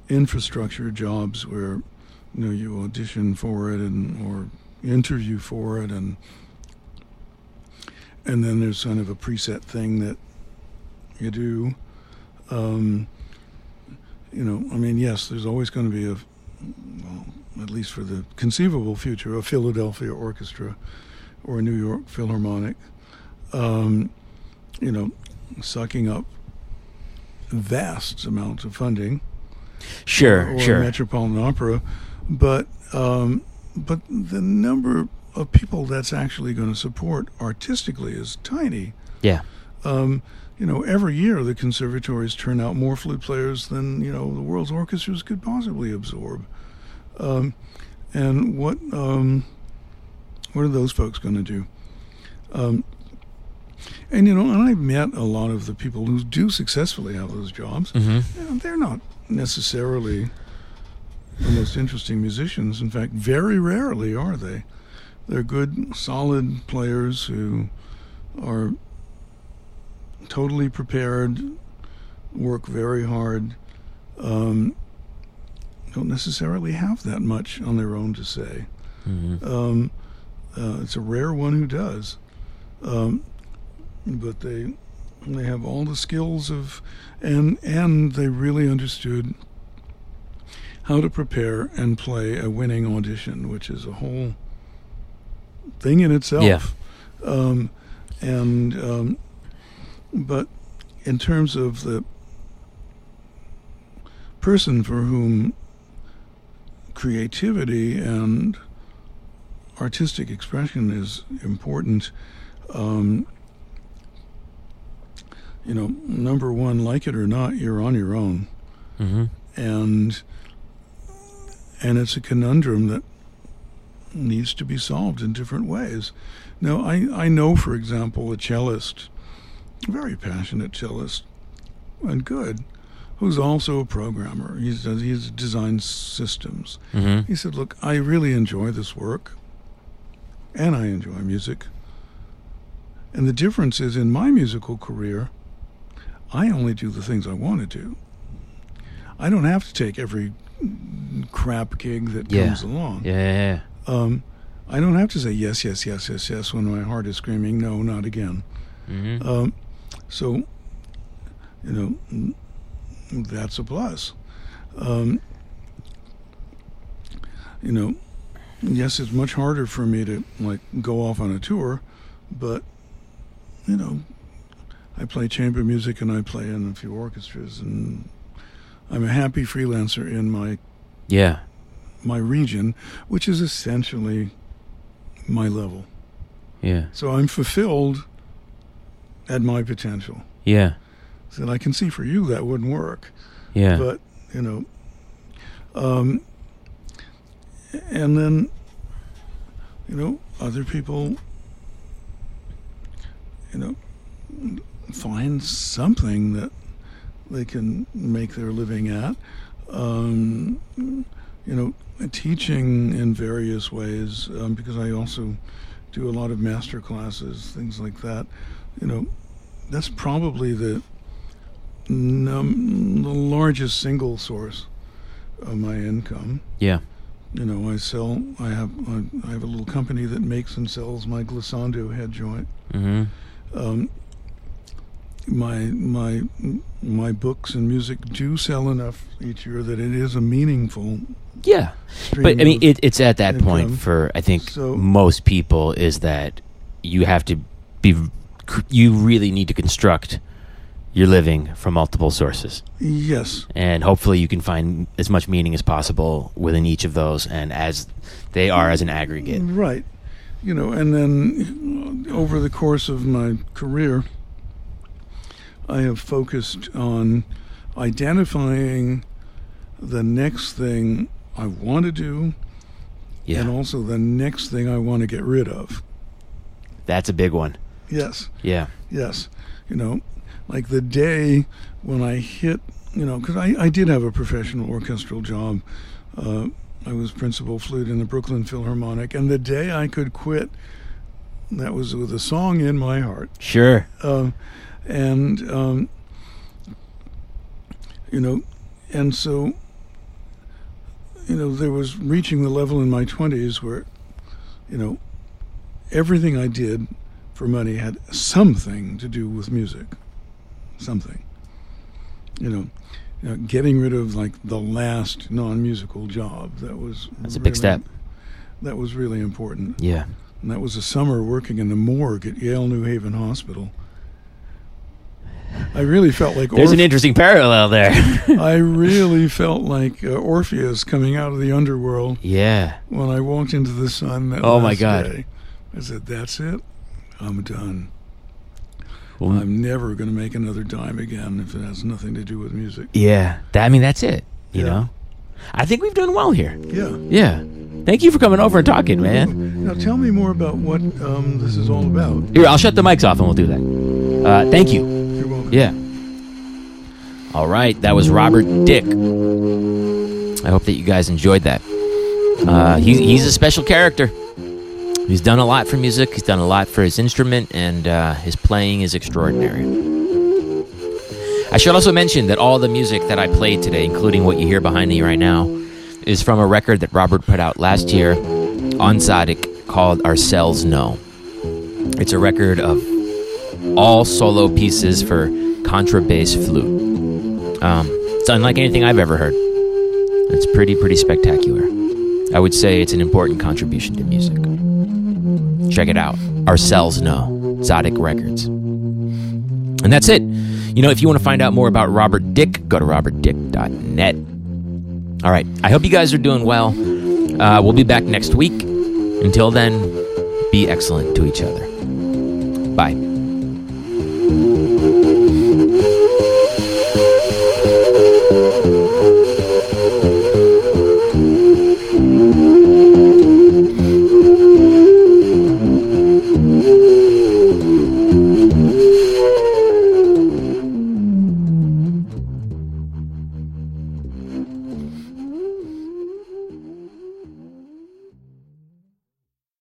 infrastructure jobs where you know you audition for it and or interview for it and and then there's kind of a preset thing that you do. Um, you know, I mean, yes, there's always going to be a, well, at least for the conceivable future, a Philadelphia orchestra or a New York Philharmonic, um, you know, sucking up vast amounts of funding. Sure, or sure. Metropolitan Opera, but um, but the number of people that's actually going to support artistically is tiny. Yeah. Um, you know, every year the conservatories turn out more flute players than you know the world's orchestras could possibly absorb. Um, and what um, what are those folks going to do? Um, and you know, and I've met a lot of the people who do successfully have those jobs. hmm And they're not necessarily the most interesting musicians. In fact, very rarely are they. They're good, solid players who are totally prepared, work very hard, um, don't necessarily have that much on their own to say. hmm Um, uh, it's a rare one who does, um, but they they have all the skills of, and and they really understood how to prepare and play a winning audition, which is a whole thing in itself. Yeah. Um, and um, but in terms of the person for whom creativity and artistic expression is important. Um, you know, number one, like it or not, you're on your own, hmm and and it's a conundrum that needs to be solved in different ways. Now, I I know, for example, a cellist, a very passionate cellist, and good, who's also a programmer. He's he's designed systems. hmm He said, Look, I really enjoy this work, and I enjoy music. And the difference is in my musical career, I only do the things I want to do. I don't have to take every crap gig that Yeah. comes along. Yeah, yeah, Um, I don't have to say yes, yes, yes, yes, yes when my heart is screaming, no, not again. yeah. hmm Um, so, you know, that's a plus. Um, you know, yes, it's much harder for me to like go off on a tour, but you know, I play chamber music and I play in a few orchestras, and I'm a happy freelancer in my yeah. My region, which is essentially my level. Yeah. So I'm fulfilled at my potential. Yeah. So I can see for you that wouldn't work, Yeah. but you know, um, and then you know other people, you know, find something that they can make their living at. Um, you know, teaching in various ways um, because I also do a lot of master classes, things like that. You know, that's probably the num- the largest single source of my income. yeah. You know, I sell. I have. I have a little company that makes and sells my glissando head joint. hmm Um, my my my books and music do sell enough each year that it is a meaningful. Yeah. But I mean, it, it's at that point for I think So- most people is that you have to be, you really need to construct your living from multiple sources, yes, and hopefully you can find as much meaning as possible within each of those, and as they are as an aggregate. Right. You know, and then over the course of my career, I have focused on identifying the next thing I want to do Yeah, and also the next thing I want to get rid of. that's a big one. Yes, Yeah, yes. You know, like the day when I hit, you know, because I, I did have a professional orchestral job. Uh, I was principal flute in the Brooklyn Philharmonic, and the day I could quit, that was with a song in my heart. sure. Um, and, um, you know, and so, you know, there was reaching the level in my 20s where, you know, everything I did for money had something to do with music. Something. You know, you know getting rid of like the last non-musical job that was That's a big step. That was really important. Yeah. And that was a summer working in the morgue at Yale New Haven Hospital. I really felt like There's an interesting parallel there. I really felt like uh, Orpheus coming out of the underworld yeah. when I walked into the sun. That Oh, my God. day. I said, "That's it. I'm done. Well, I'm never going to make another dime again if it has nothing to do with music." Yeah. That, I mean, that's it. You Yeah. know? I think we've done well here. Yeah. Yeah. Thank you for coming over and talking, man. Now tell me more about what um, this is all about. Here, I'll shut the mics off and we'll do that. Uh, thank you. Yeah. All right, that was Robert Dick. I hope that you guys enjoyed that. Uh, he's, he's a special character. He's done a lot for music, he's done a lot for his instrument, and uh, his playing is extraordinary. I should also mention that all the music that I played today, including what you hear behind me right now, is from a record that Robert put out last year on Tzadik called Our Cells Know. It's a record of all solo pieces for contrabass flute. Um, it's unlike anything I've ever heard. It's pretty, pretty spectacular. I would say it's an important contribution to music. Check it out. Our cells know. Tzadik Records. And that's it. You know, if you want to find out more about Robert Dick, go to robertdick.net. All right. I hope you guys are doing well. Uh, we'll be back next week. Until then, be excellent to each other. Bye.